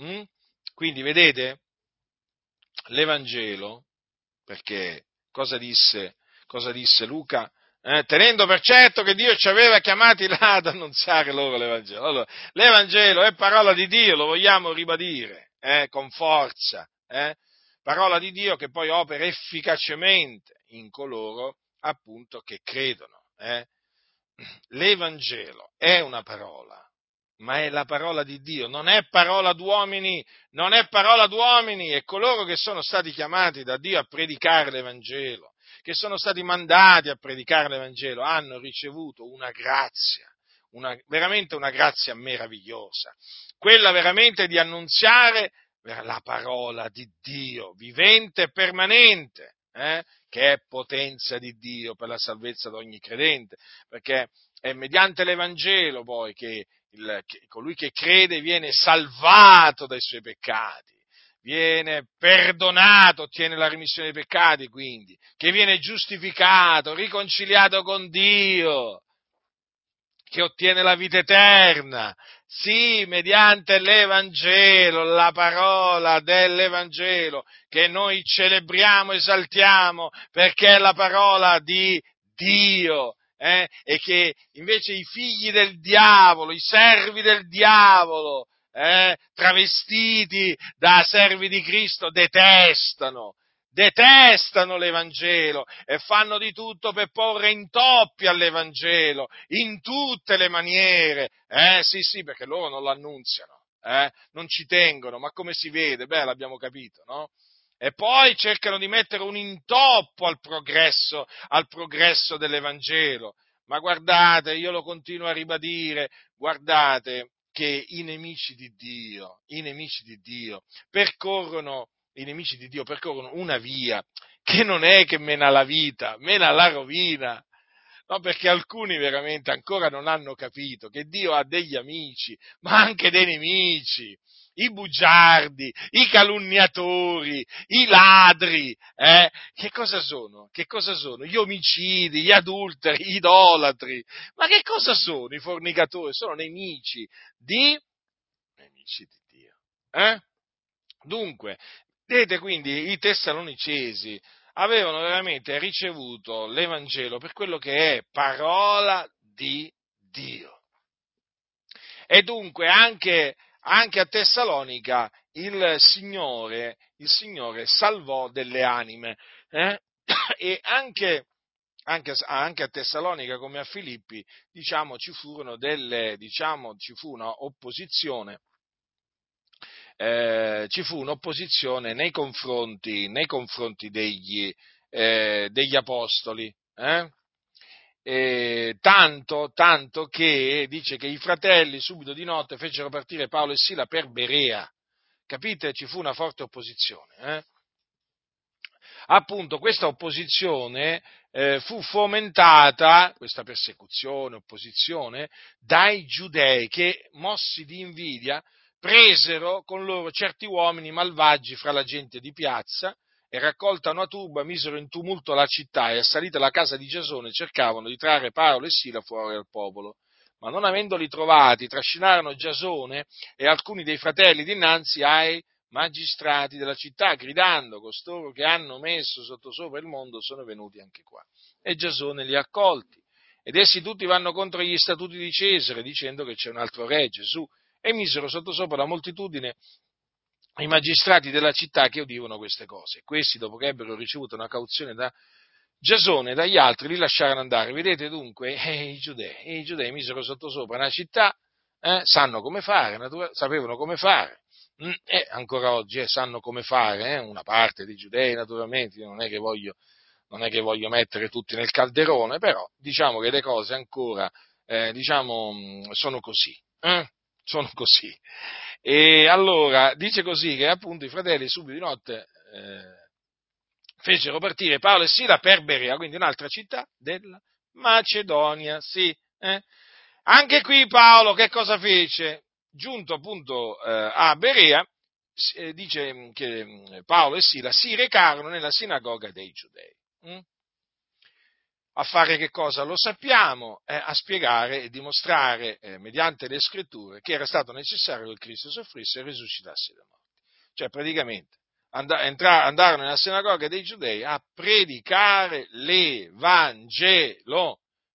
Mm? Quindi vedete, l'Evangelo, perché cosa disse, cosa disse Luca? eh, tenendo per certo che Dio ci aveva chiamati là ad annunziare loro l'Evangelo. Allora, L'Evangelo è parola di Dio, lo vogliamo ribadire eh, con forza, eh? parola di Dio che poi opera efficacemente in coloro appunto che credono. Eh. L'Evangelo è una parola, ma è la parola di Dio, non è parola d'uomini, non è parola d'uomini, e coloro che sono stati chiamati da Dio a predicare l'Evangelo che sono stati mandati a predicare l'Evangelo hanno ricevuto una grazia, una, veramente una grazia meravigliosa, quella veramente di annunziare la parola di Dio, vivente e permanente, eh, che è potenza di Dio per la salvezza di ogni credente, perché è mediante l'Evangelo poi che, il, colui che crede viene salvato dai suoi peccati viene perdonato, ottiene la remissione dei peccati quindi, che viene giustificato, riconciliato con Dio, che ottiene la vita eterna, sì, mediante l'Evangelo, la parola dell'Evangelo, che noi celebriamo, esaltiamo, perché è la parola di Dio, eh, e che invece i figli del diavolo, i servi del diavolo, eh, travestiti da servi di Cristo, detestano detestano l'Evangelo e fanno di tutto per porre intoppi all'Evangelo in tutte le maniere. Eh sì, sì, perché loro non lo annunziano, eh? non ci tengono, ma come si vede? Beh, l'abbiamo capito, no? E poi cercano di mettere un intoppo al progresso, al progresso dell'Evangelo. Ma guardate, io lo continuo a ribadire, guardate che i nemici di Dio, i nemici di Dio percorrono i nemici di Dio percorrono una via che non è che mena alla vita, mena alla rovina. No, perché alcuni veramente ancora non hanno capito che Dio ha degli amici, ma anche dei nemici, i bugiardi, i calunniatori, i ladri, eh? Che cosa sono? Che cosa sono? Gli omicidi, gli adulteri, gli idolatri. Ma che cosa sono i fornicatori? Sono nemici di nemici di Dio. Eh? Dunque, Vedete quindi i tessalonicesi avevano veramente ricevuto l'Evangelo per quello che è parola di Dio. E dunque anche, anche a Tessalonica il Signore, il Signore, salvò delle anime. Eh? [COUGHS] E anche, anche, anche, a Tessalonica come a Filippi, diciamo, ci furono delle, diciamo, ci fu un'opposizione eh, ci fu un'opposizione nei confronti, nei confronti degli, eh, degli, apostoli. Eh? tanto, tanto che dice che i fratelli subito di notte fecero partire Paolo e Sila per Berea. Capite? Ci fu una forte opposizione. Eh? Appunto, questa opposizione eh, fu fomentata, questa persecuzione, opposizione, dai giudei che, mossi di invidia, presero con loro certi uomini malvagi fra la gente di piazza e raccolta una turba misero in tumulto la città e assalita la casa di Giasone cercavano di trarre Paolo e Sila fuori al popolo. Ma non avendoli trovati, trascinarono Giasone e alcuni dei fratelli dinanzi ai magistrati della città, gridando, costoro che hanno messo sottosopra il mondo sono venuti anche qua. E Giasone li ha accolti. Ed essi tutti vanno contro gli statuti di Cesare, dicendo che c'è un altro re, Gesù, e misero sottosopra la moltitudine i magistrati della città che udivano queste cose. Questi, dopo che ebbero ricevuto una cauzione da Giasone e dagli altri, li lasciarono andare. Vedete dunque, eh, i, giudei, i giudei misero sottosopra una città, eh, sanno come fare, natura- sapevano come fare. Mm, e ancora oggi eh, sanno come fare, eh, una parte dei giudei naturalmente, non è, voglio, non è che voglio, mettere tutti nel calderone, però diciamo che le cose ancora eh, diciamo, mm, sono così. Eh? Sono così. E allora dice così che appunto i fratelli subito di notte eh, fecero partire Paolo e Sila per Berea, quindi un'altra città della Macedonia, sì. Eh? Anche qui Paolo che cosa fece? Giunto appunto eh, a Berea, eh, dice che mm, Paolo e Sila si recarono nella sinagoga dei giudei. Hm? A fare che cosa? Lo sappiamo, eh, a spiegare e dimostrare eh, mediante le scritture che era stato necessario che Cristo soffrisse e risuscitasse da morti. Cioè praticamente and- entra- andarono nella sinagoga dei giudei a predicare l'Evangelo.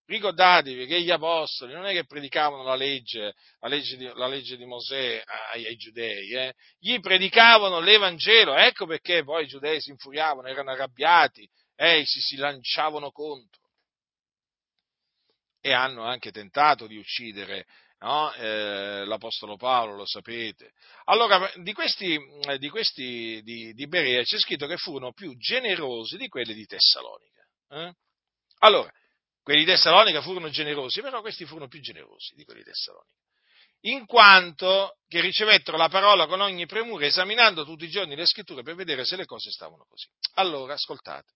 Ricordatevi che gli apostoli non è che predicavano la legge, la legge di, la legge di Mosè ai, ai giudei, eh? gli predicavano l'Evangelo, ecco perché poi i giudei si infuriavano, erano arrabbiati, eh, si, si lanciavano contro e hanno anche tentato di uccidere no? eh, l'Apostolo Paolo, lo sapete. Allora, di questi, eh, di, questi di, di, Berea c'è scritto che furono più generosi di quelli di Tessalonica. Eh? Allora, quelli di Tessalonica furono generosi, però questi furono più generosi di quelli di Tessalonica. In quanto che ricevettero la parola con ogni premura, esaminando tutti i giorni le scritture per vedere se le cose stavano così. Allora, ascoltate.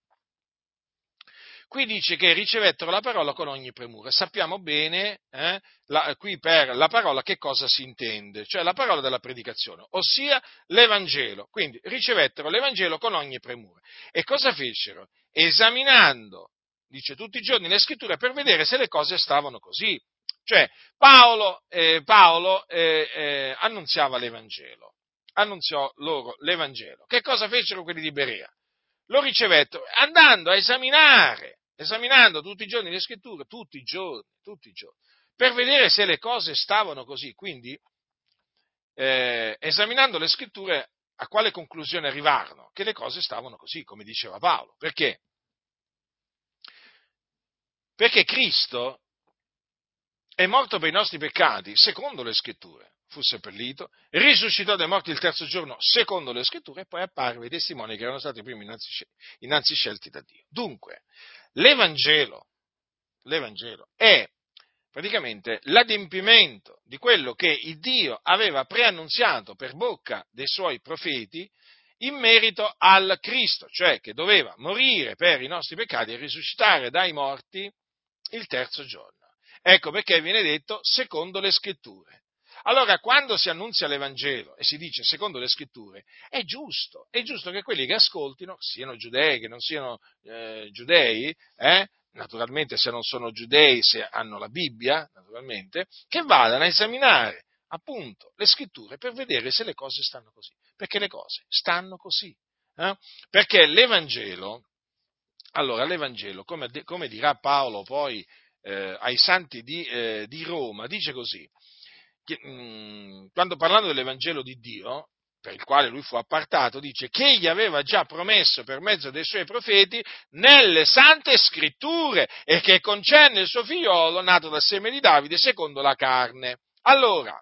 Qui dice che ricevettero la parola con ogni premura. Sappiamo bene, eh, la, qui per la parola che cosa si intende, cioè la parola della predicazione, ossia l'Evangelo. Quindi ricevettero l'Evangelo con ogni premura. E cosa fecero? Esaminando, dice tutti i giorni le scritture per vedere se le cose stavano così. Cioè Paolo, eh, Paolo eh, eh annunziava l'Evangelo, annunziò loro l'Evangelo. Che cosa fecero quelli di Berea? Lo ricevettero andando a esaminare esaminando tutti i giorni le scritture, tutti i giorni, tutti i giorni, per vedere se le cose stavano così. Quindi, eh, esaminando le scritture, a quale conclusione arrivarono? Che le cose stavano così, come diceva Paolo. Perché? Perché Cristo è morto per i nostri peccati, secondo le scritture. Fu seppellito, risuscitò dai morti il terzo giorno, secondo le scritture, e poi apparve ai testimoni che erano stati prima innanzi, innanzi scelti da Dio. Dunque, l'Evangelo, l'Evangelo è praticamente l'adempimento di quello che il Dio aveva preannunziato per bocca dei suoi profeti in merito al Cristo, cioè che doveva morire per i nostri peccati e risuscitare dai morti il terzo giorno. Ecco perché viene detto secondo le scritture. Allora, quando si annunzia l'Evangelo e si dice secondo le scritture, è giusto, è giusto che quelli che ascoltino, siano giudei, che non siano eh, giudei, eh, naturalmente se non sono giudei, se hanno la Bibbia, naturalmente, che vadano a esaminare appunto le scritture per vedere se le cose stanno così, perché le cose stanno così. Eh? Perché l'Evangelo, allora l'Evangelo, come, come dirà Paolo poi eh, ai santi di, eh, di, Roma, dice così, che, mh, mm, quando parlando dell'Evangelo di Dio, per il quale lui fu appartato, dice che egli aveva già promesso per mezzo dei suoi profeti nelle sante scritture e che concerne il suo figliolo nato dal seme di Davide secondo la carne. Allora,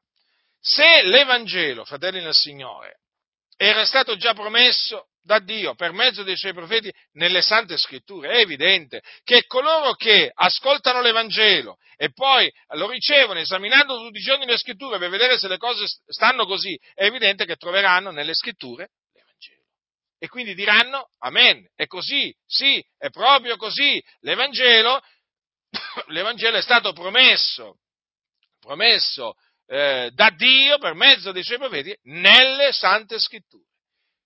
se l'Evangelo, fratelli del Signore, era stato già promesso da Dio per mezzo dei suoi profeti nelle sante scritture. È evidente che coloro che ascoltano l'Evangelo e poi lo ricevono esaminando tutti i giorni le scritture per vedere se le cose stanno così, è evidente che troveranno nelle scritture l'Evangelo. E quindi diranno, Amen, è così, sì, è proprio così. L'Evangelo, [COUGHS] l'Evangelo è stato promesso, promesso eh, da Dio per mezzo dei suoi profeti nelle sante scritture.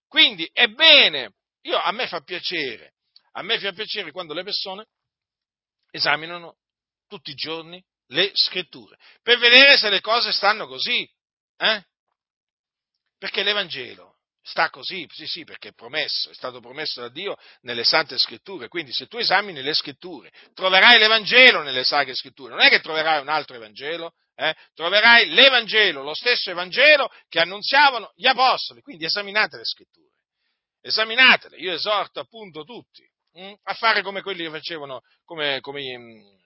Quindi è bene, io, a me fa piacere, a me fa piacere quando le persone esaminano tutti i giorni le scritture, per vedere se le cose stanno così, eh? Perché l'Evangelo sta così, sì sì, perché è promesso, è stato promesso da Dio nelle sante scritture, quindi se tu esamini le scritture, troverai l'Evangelo nelle sacre scritture, non è che troverai un altro Evangelo, eh? troverai l'Evangelo, lo stesso Evangelo che annunziavano gli Apostoli. Quindi esaminate le scritture, esaminatele. Io esorto appunto tutti mh, hm, a fare come quelli che facevano, come, come, mh, hm,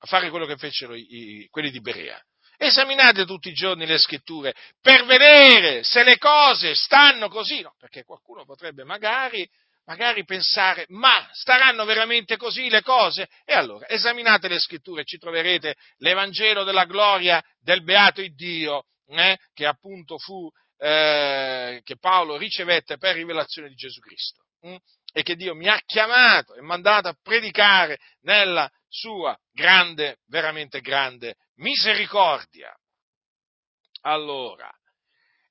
a fare quello che fecero i, i, quelli di Berea. Esaminate tutti i giorni le scritture per vedere se le cose stanno così, no, perché qualcuno potrebbe magari magari pensare, ma staranno veramente così le cose? E allora esaminate le scritture ci troverete l'Evangelo della gloria del beato Dio, eh, che appunto fu, eh, che Paolo ricevette per rivelazione di Gesù Cristo. Hm? E che Dio mi ha chiamato e mandato a predicare nella sua grande, veramente grande misericordia. Allora,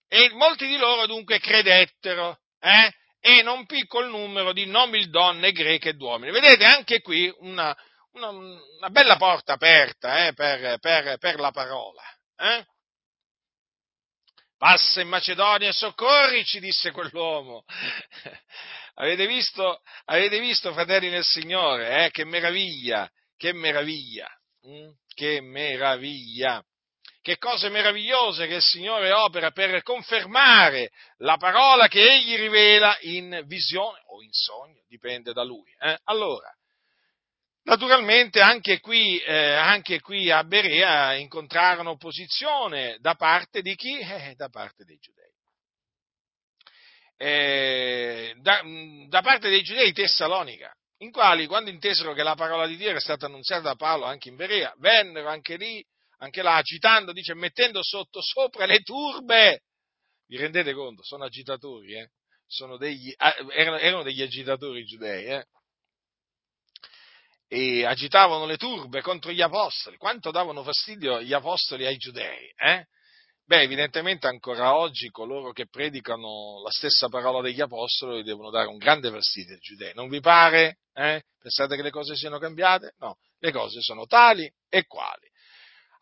e molti di loro dunque credettero, eh? e non piccolo numero di nobildonne greche ed uomini. Vedete anche qui una, una, una bella porta aperta eh, per, per, per, la parola. Eh? Passa in Macedonia e soccorrici, disse quell'uomo. [LAUGHS] avete, visto, avete visto, fratelli nel Signore, eh? che meraviglia, che meraviglia, mm? Che meraviglia che cose meravigliose che il Signore opera per confermare la parola che Egli rivela in visione o in sogno, dipende da Lui. Eh? Allora, naturalmente anche qui, eh, anche qui, a Berea incontrarono opposizione da parte di chi? Eh, da parte dei giudei. Eh, da, da parte dei giudei Tessalonica, in quali, quando intesero che la parola di Dio era stata annunziata da Paolo anche in Berea, vennero anche lì anche là agitando, dice, mettendo sotto sopra le turbe. Vi rendete conto? Sono agitatori, eh? Sono degli, ah, erano, erano, degli agitatori giudei, eh? E agitavano le turbe contro gli apostoli. Quanto davano fastidio gli apostoli ai giudei, eh? Beh, evidentemente ancora oggi coloro che predicano la stessa parola degli apostoli devono dare un grande fastidio ai giudei. Non vi pare? Eh? Pensate che le cose siano cambiate? No, le cose sono tali e quali.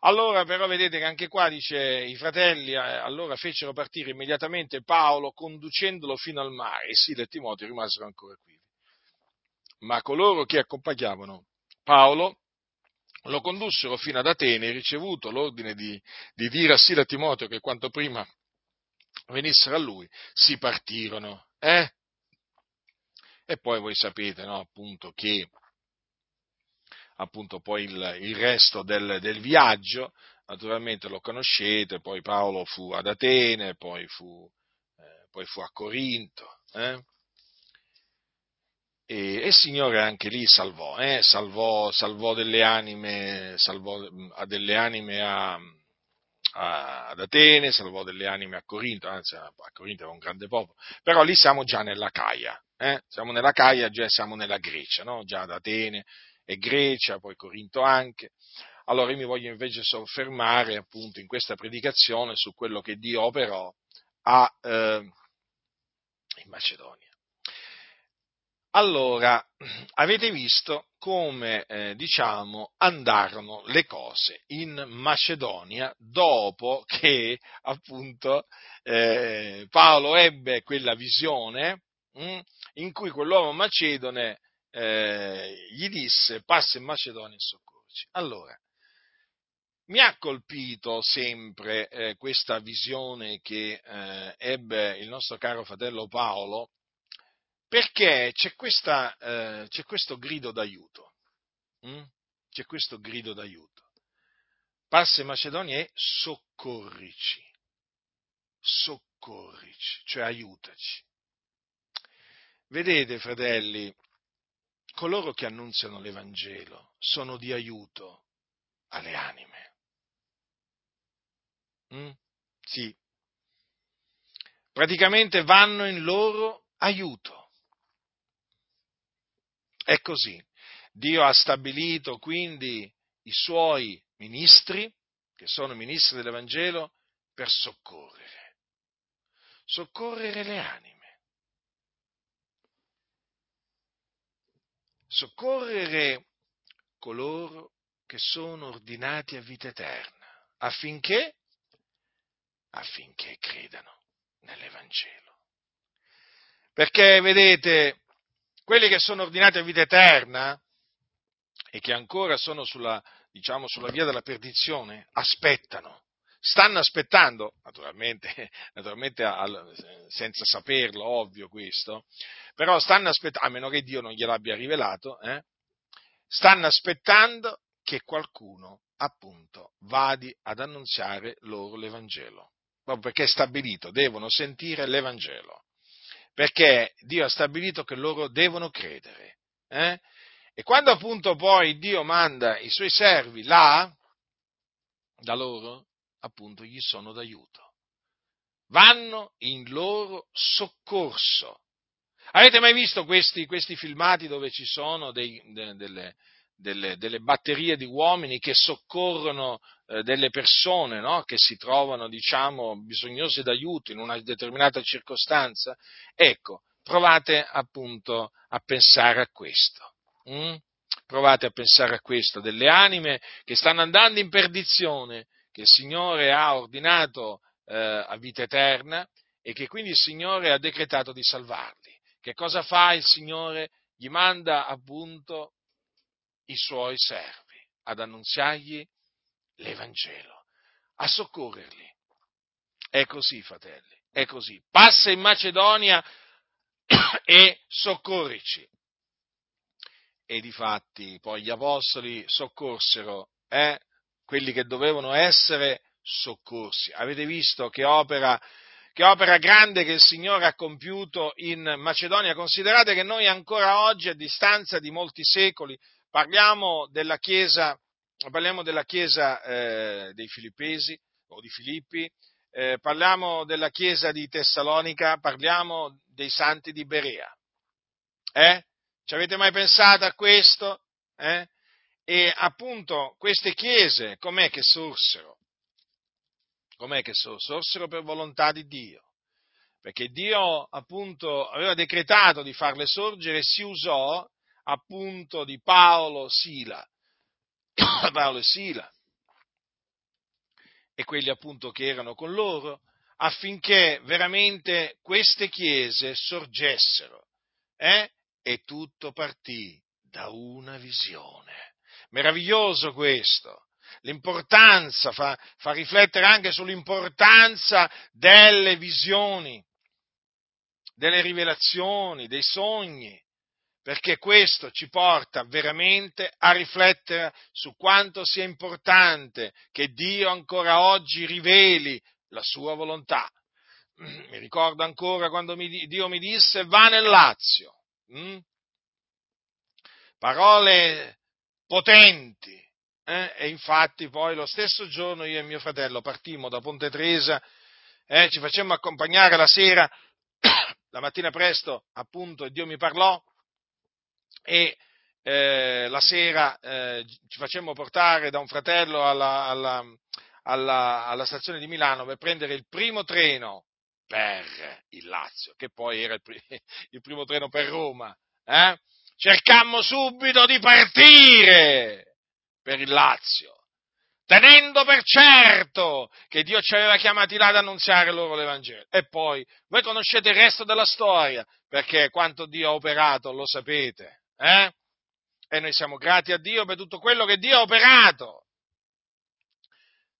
Allora però vedete che anche qua dice i fratelli eh, allora fecero partire immediatamente Paolo conducendolo fino al mare e Sila e Timoteo rimasero ancora qui. ma coloro che accompagnavano Paolo lo condussero fino ad Atene ricevuto l'ordine di, di dire a Sila Timoteo che quanto prima venissero a lui, si partirono. Eh? E poi voi sapete, no, appunto, che appunto poi il, il resto del, del, viaggio, naturalmente lo conoscete, poi Paolo fu ad Atene, poi fu, eh, poi fu a Corinto, eh? E, e, il Signore anche lì salvò, eh? salvò, salvò, delle anime, salvò delle anime a, a, ad Atene, salvò delle anime a Corinto, anzi a Corinto era un grande popolo, però lì siamo già nella Caia, eh? siamo nella Caia, già siamo nella Grecia, no? già ad Atene e Grecia, poi Corinto anche. Allora io mi voglio invece soffermare appunto in questa predicazione su quello che Dio operò a, eh, in Macedonia. Allora, avete visto come, eh, diciamo, andarono le cose in Macedonia dopo che, appunto, eh, Paolo ebbe quella visione mh, mm, in cui quell'uomo macedone eh, gli disse passa in Macedonia e soccorci. Allora, mi ha colpito sempre eh, questa visione che eh, ebbe il nostro caro fratello Paolo perché c'è, questa, eh, c'è questo grido d'aiuto. Mm? C'è questo grido d'aiuto. Passa in Macedonia e soccorrici. Soccorrici, cioè aiutaci. Vedete, fratelli, coloro che annunziano l'Evangelo sono di aiuto alle anime. Mm? Sì. Praticamente vanno in loro aiuto. È così. Dio ha stabilito quindi i suoi ministri, che sono ministri dell'Evangelo, per soccorrere. Soccorrere le anime. Soccorrere coloro che sono ordinati a vita eterna, affinché, affinché credano nell'Evangelo. Perché, vedete, quelli che sono ordinati a vita eterna e che ancora sono sulla, diciamo, sulla via della perdizione, aspettano, stanno aspettando, naturalmente, [LAUGHS] naturalmente senza saperlo, ovvio questo, però stanno aspettando, a meno che Dio non gliel'abbia rivelato, eh, stanno aspettando che qualcuno appunto vadi ad annunziare loro l'Evangelo, proprio perché è stabilito, devono sentire l'Evangelo perché Dio ha stabilito che loro devono credere. Eh? E quando appunto poi Dio manda i suoi servi là, da loro, appunto, gli sono d'aiuto. Vanno in loro soccorso. Avete mai visto questi, questi filmati dove ci sono dei, de, delle, delle, delle, batterie di uomini che soccorrono eh, delle persone no? che si trovano, diciamo, bisognose d'aiuto in una determinata circostanza, ecco, provate appunto a pensare a questo. Mm? Provate a pensare a questo, delle anime che stanno andando in perdizione, che il Signore ha ordinato eh, a vita eterna e che quindi il Signore ha decretato di salvarli. Che cosa fa il Signore? Gli manda appunto i suoi servi ad annunziargli l'Evangelo, a soccorrerli. È così, fratelli, è così. Passa in Macedonia [COUGHS] e soccorrici. E difatti poi gli apostoli soccorsero eh, quelli che dovevano essere soccorsi. Avete visto che opera, che opera grande che il Signore ha compiuto in Macedonia? Considerate che noi ancora oggi, a distanza di molti secoli, Parliamo della Chiesa, parliamo della chiesa eh, dei Filippesi o di Filippi, eh, parliamo della Chiesa di Tessalonica, parliamo dei santi di Berea. Eh? Ci avete mai pensato a questo? Eh? E appunto queste chiese com'è che sorsero? Com'è che sorsero? Sorsero per volontà di Dio perché Dio appunto aveva decretato di farle sorgere e si usò appunto di Paolo Sila, [COUGHS] Paolo e Sila, e quelli appunto che erano con loro, affinché veramente queste chiese sorgessero eh? e tutto partì da una visione. Meraviglioso questo. L'importanza, fa, fa riflettere anche sull'importanza delle visioni, delle rivelazioni, dei sogni, perché questo ci porta veramente a riflettere su quanto sia importante che Dio ancora oggi riveli la sua volontà. Mi ricordo ancora quando mi, Dio mi disse va nel Lazio. Hm? Parole potenti. Eh? E infatti poi lo stesso giorno io e mio fratello partimmo da Ponte Tresa, eh, ci facemmo accompagnare la sera, [COUGHS] la mattina presto appunto Dio mi parlò e eh, la sera eh, ci facemmo portare da un fratello alla, alla, alla, alla, stazione di Milano per prendere il primo treno per il Lazio, che poi era il, [LAUGHS] il primo treno per Roma. Eh? Cercammo subito di partire per il Lazio, tenendo per certo che Dio ci aveva chiamati là ad annunziare loro l'Evangelo. E poi, voi conoscete il resto della storia, perché quanto Dio ha operato lo sapete, eh? E noi siamo grati a Dio per tutto quello che Dio ha operato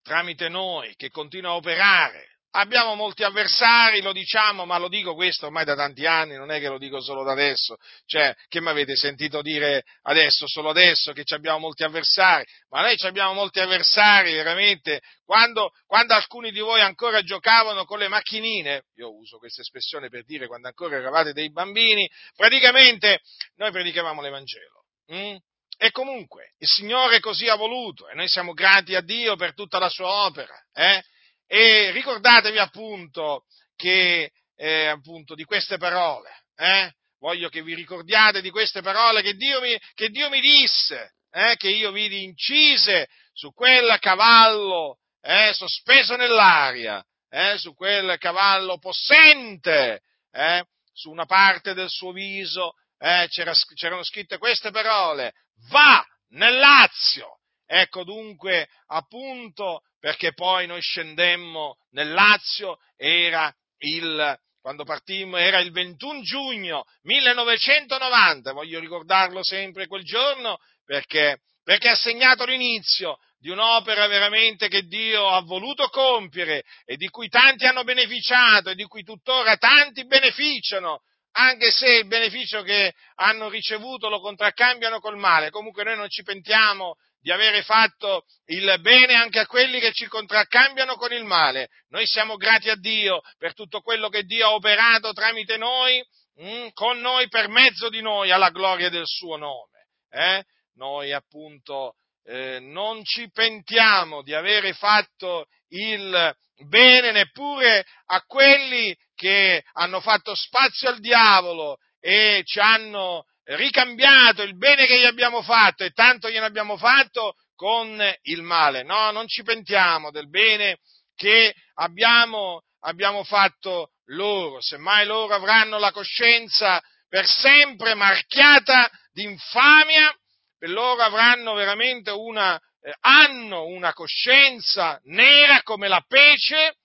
tramite noi, che continua a operare Abbiamo molti avversari, lo diciamo, ma lo dico questo ormai da tanti anni, non è che lo dico solo da adesso, cioè che mi avete sentito dire adesso, solo adesso, che abbiamo molti avversari, ma noi abbiamo molti avversari veramente, quando, quando alcuni di voi ancora giocavano con le macchinine, io uso questa espressione per dire quando ancora eravate dei bambini, praticamente noi predicavamo l'Evangelo. Hm? E comunque il Signore così ha voluto e noi siamo grati a Dio per tutta la sua opera. Eh? E ricordatevi appunto che eh, appunto di queste parole, eh? voglio che vi ricordiate di queste parole che Dio mi, che Dio mi disse, eh? che io vidi incise su quel cavallo eh, sospeso nell'aria, eh, su quel cavallo possente, eh, su una parte del suo viso c'era, c'erano scritte queste parole, va nel Lazio. Ecco dunque appunto perché poi noi scendemmo nel Lazio, era il, quando partimmo, era il 21 giugno 1990, voglio ricordarlo sempre quel giorno, perché, perché ha segnato l'inizio di un'opera veramente che Dio ha voluto compiere e di cui tanti hanno beneficiato e di cui tuttora tanti beneficiano, anche se il beneficio che hanno ricevuto lo contraccambiano col male. Comunque noi non ci pentiamo di avere fatto il bene anche a quelli che ci contraccambiano con il male. Noi siamo grati a Dio per tutto quello che Dio ha operato tramite noi, mm, con noi, per mezzo di noi, alla gloria del suo nome. Eh? Noi appunto eh, non ci pentiamo di avere fatto il bene neppure a quelli che hanno fatto spazio al diavolo e ci hanno ricambiato il bene che gli abbiamo fatto e tanto gliene abbiamo fatto con il male. No, non ci pentiamo del bene che abbiamo, abbiamo fatto loro, semmai loro avranno la coscienza per sempre marchiata di infamia, per loro avranno veramente una, eh, hanno una coscienza nera come la pece,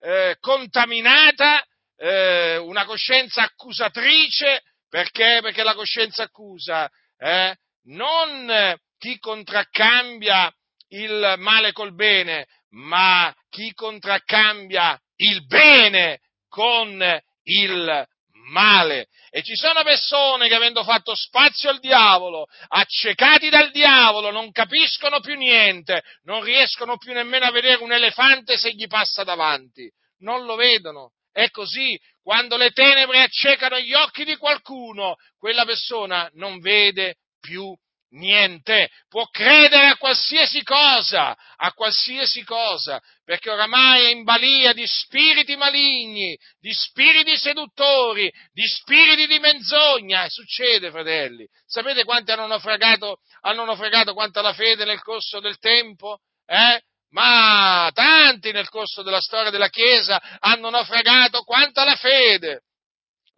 eh, contaminata, eh, una coscienza accusatrice, perché? Perché la coscienza accusa eh, non chi contraccambia il male col bene, ma chi contraccambia il bene con il male. E ci sono persone che avendo fatto spazio al diavolo, accecati dal diavolo, non capiscono più niente, non riescono più nemmeno a vedere un elefante se gli passa davanti. Non lo vedono, è così, quando le tenebre accecano gli occhi di qualcuno, quella persona non vede più niente, può credere a qualsiasi cosa, a qualsiasi cosa, perché oramai è in balia di spiriti maligni, di spiriti seduttori, di spiriti di menzogna. E succede, fratelli. Sapete quanti hanno naufragato, hanno naufragato quanto la fede nel corso del tempo? Eh? Ma tanti nel corso della storia della Chiesa hanno naufragato quanto alla fede.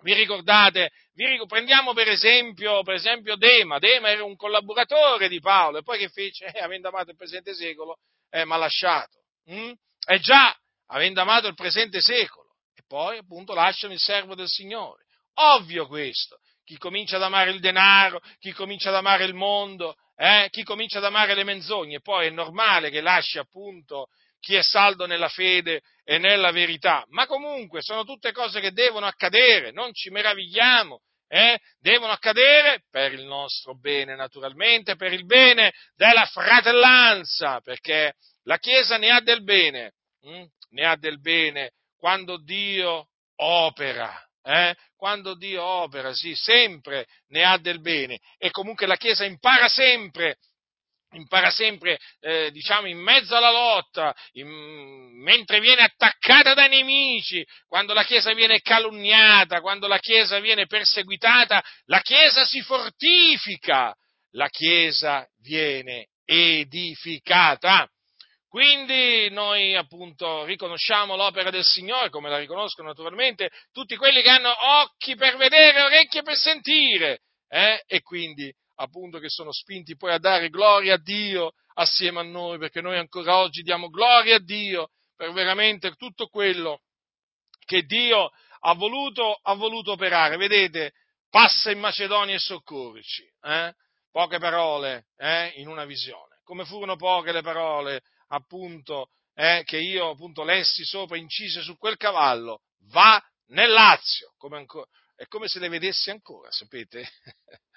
Vi ricordate? Vi prendiamo per esempio, per esempio, Dema. Dema era un collaboratore di Paolo e poi che fece? Eh, avendo amato il presente secolo, eh, ma lasciato. Mm? E già, avendo amato il presente secolo. E poi appunto lasciano il servo del Signore. Ovvio questo, chi comincia ad amare il denaro, chi comincia ad amare il mondo, eh? chi comincia ad amare le menzogne, poi è normale che lasci appunto chi è saldo nella fede e nella verità, ma comunque sono tutte cose che devono accadere, non ci meravigliamo, eh? devono accadere per il nostro bene naturalmente, per il bene della fratellanza, perché la Chiesa ne ha del bene, hm? ne ha del bene quando Dio opera. Eh? Quando Dio opera, sì, sempre ne ha del bene e comunque la Chiesa impara sempre impara sempre, eh, diciamo, in mezzo alla lotta, in, mentre viene attaccata dai nemici, quando la Chiesa viene calunniata, quando la Chiesa viene perseguitata, la Chiesa si fortifica, la Chiesa viene edificata. Quindi noi appunto riconosciamo l'opera del Signore, come la riconoscono naturalmente tutti quelli che hanno occhi per vedere, orecchie per sentire, eh? e quindi appunto che sono spinti poi a dare gloria a Dio assieme a noi, perché noi ancora oggi diamo gloria a Dio per veramente tutto quello che Dio ha voluto, ha voluto operare. Vedete, passa in Macedonia e soccorrici. Eh? Poche parole eh? in una visione. Come furono poche le parole, appunto, eh? che io appunto lessi sopra, incise su quel cavallo. Va nel Lazio. Come ancora, è come se le vedessi ancora, sapete? [LAUGHS]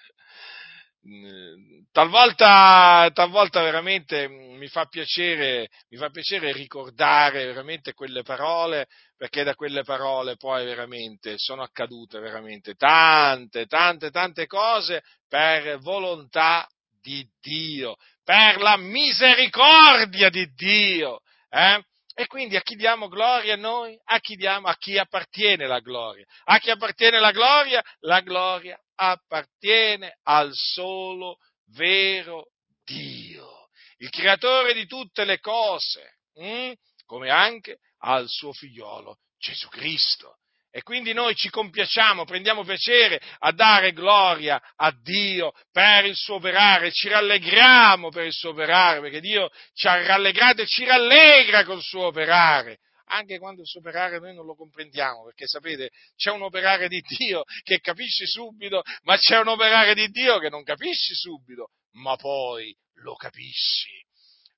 talvolta, talvolta veramente mi fa, piacere, mi fa piacere ricordare veramente quelle parole, perché da quelle parole poi veramente sono accadute veramente tante, tante, tante cose per volontà di Dio, per la misericordia di Dio. Eh? E quindi a chi diamo gloria noi? A chi, diamo, a chi appartiene la gloria? A chi appartiene la gloria? La gloria appartiene al solo vero Dio, il creatore di tutte le cose, hm? come anche al suo figliolo Gesù Cristo. E quindi noi ci compiacciamo, prendiamo piacere a dare gloria a Dio per il suo operare, ci rallegriamo per il suo operare, perché Dio ci ha rallegrato e ci rallegra col suo operare anche quando il suo operare noi non lo comprendiamo, perché sapete, c'è un operare di Dio che capisci subito, ma c'è un operare di Dio che non capisci subito, ma poi lo capisci.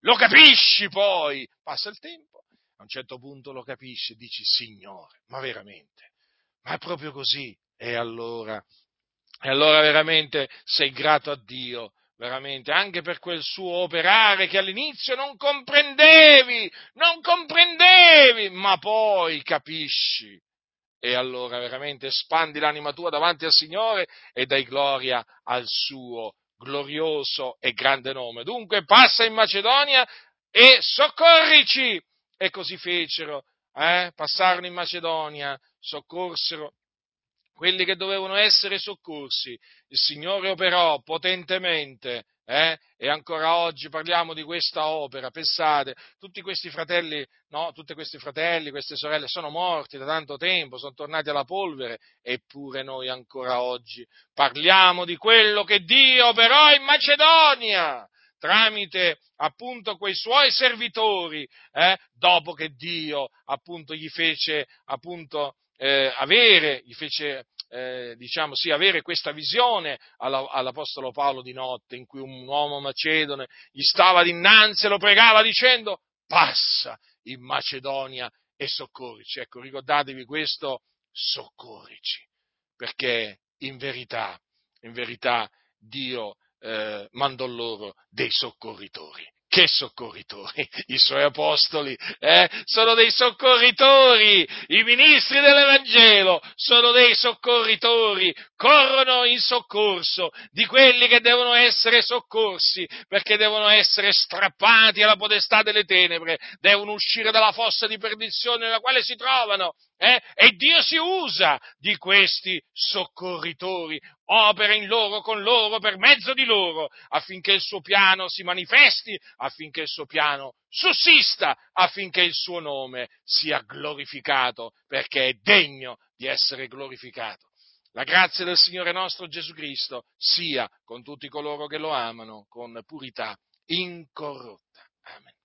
Lo capisci poi, passa il tempo, a un certo punto lo capisci dici, Signore, ma veramente, ma è proprio così. E allora, e allora veramente sei grato a Dio veramente, anche per quel suo operare che all'inizio non comprendevi, non comprendevi, ma poi capisci. E allora veramente espandi l'anima tua davanti al Signore e dai gloria al suo glorioso e grande nome. Dunque passa in Macedonia e soccorrici. E così fecero, eh? passarono in Macedonia, soccorsero quelli che dovevano essere soccorsi. Il Signore operò potentemente eh? e ancora oggi parliamo di questa opera. Pensate, tutti questi fratelli, no, tutti questi fratelli, queste sorelle sono morti da tanto tempo, sono tornati alla polvere, eppure noi ancora oggi parliamo di quello che Dio operò in Macedonia tramite appunto quei suoi servitori, eh, dopo che Dio appunto gli fece appunto eh, avere, gli fece eh, diciamo, sì, avere questa visione alla, all'Apostolo Paolo di notte, in cui un uomo macedone gli stava dinanzi e lo pregava dicendo passa in Macedonia e soccorrici. Ecco, ricordatevi questo, soccorrici, perché in verità, in verità Dio eh, mandò loro dei soccorritori. Che soccorritori, [LAUGHS] i suoi apostoli, eh? sono dei soccorritori, i ministri dell'Evangelo sono dei soccorritori, corrono in soccorso di quelli che devono essere soccorsi, perché devono essere strappati alla potestà delle tenebre, devono uscire dalla fossa di perdizione nella quale si trovano, eh? E Dio si usa di questi soccorritori, opera in loro, con loro, per mezzo di loro, affinché il suo piano si manifesti, affinché il suo piano sussista, affinché il suo nome sia glorificato, perché è degno di essere glorificato. La grazia del Signore nostro Gesù Cristo sia con tutti coloro che lo amano con purità incorrotta. Amen.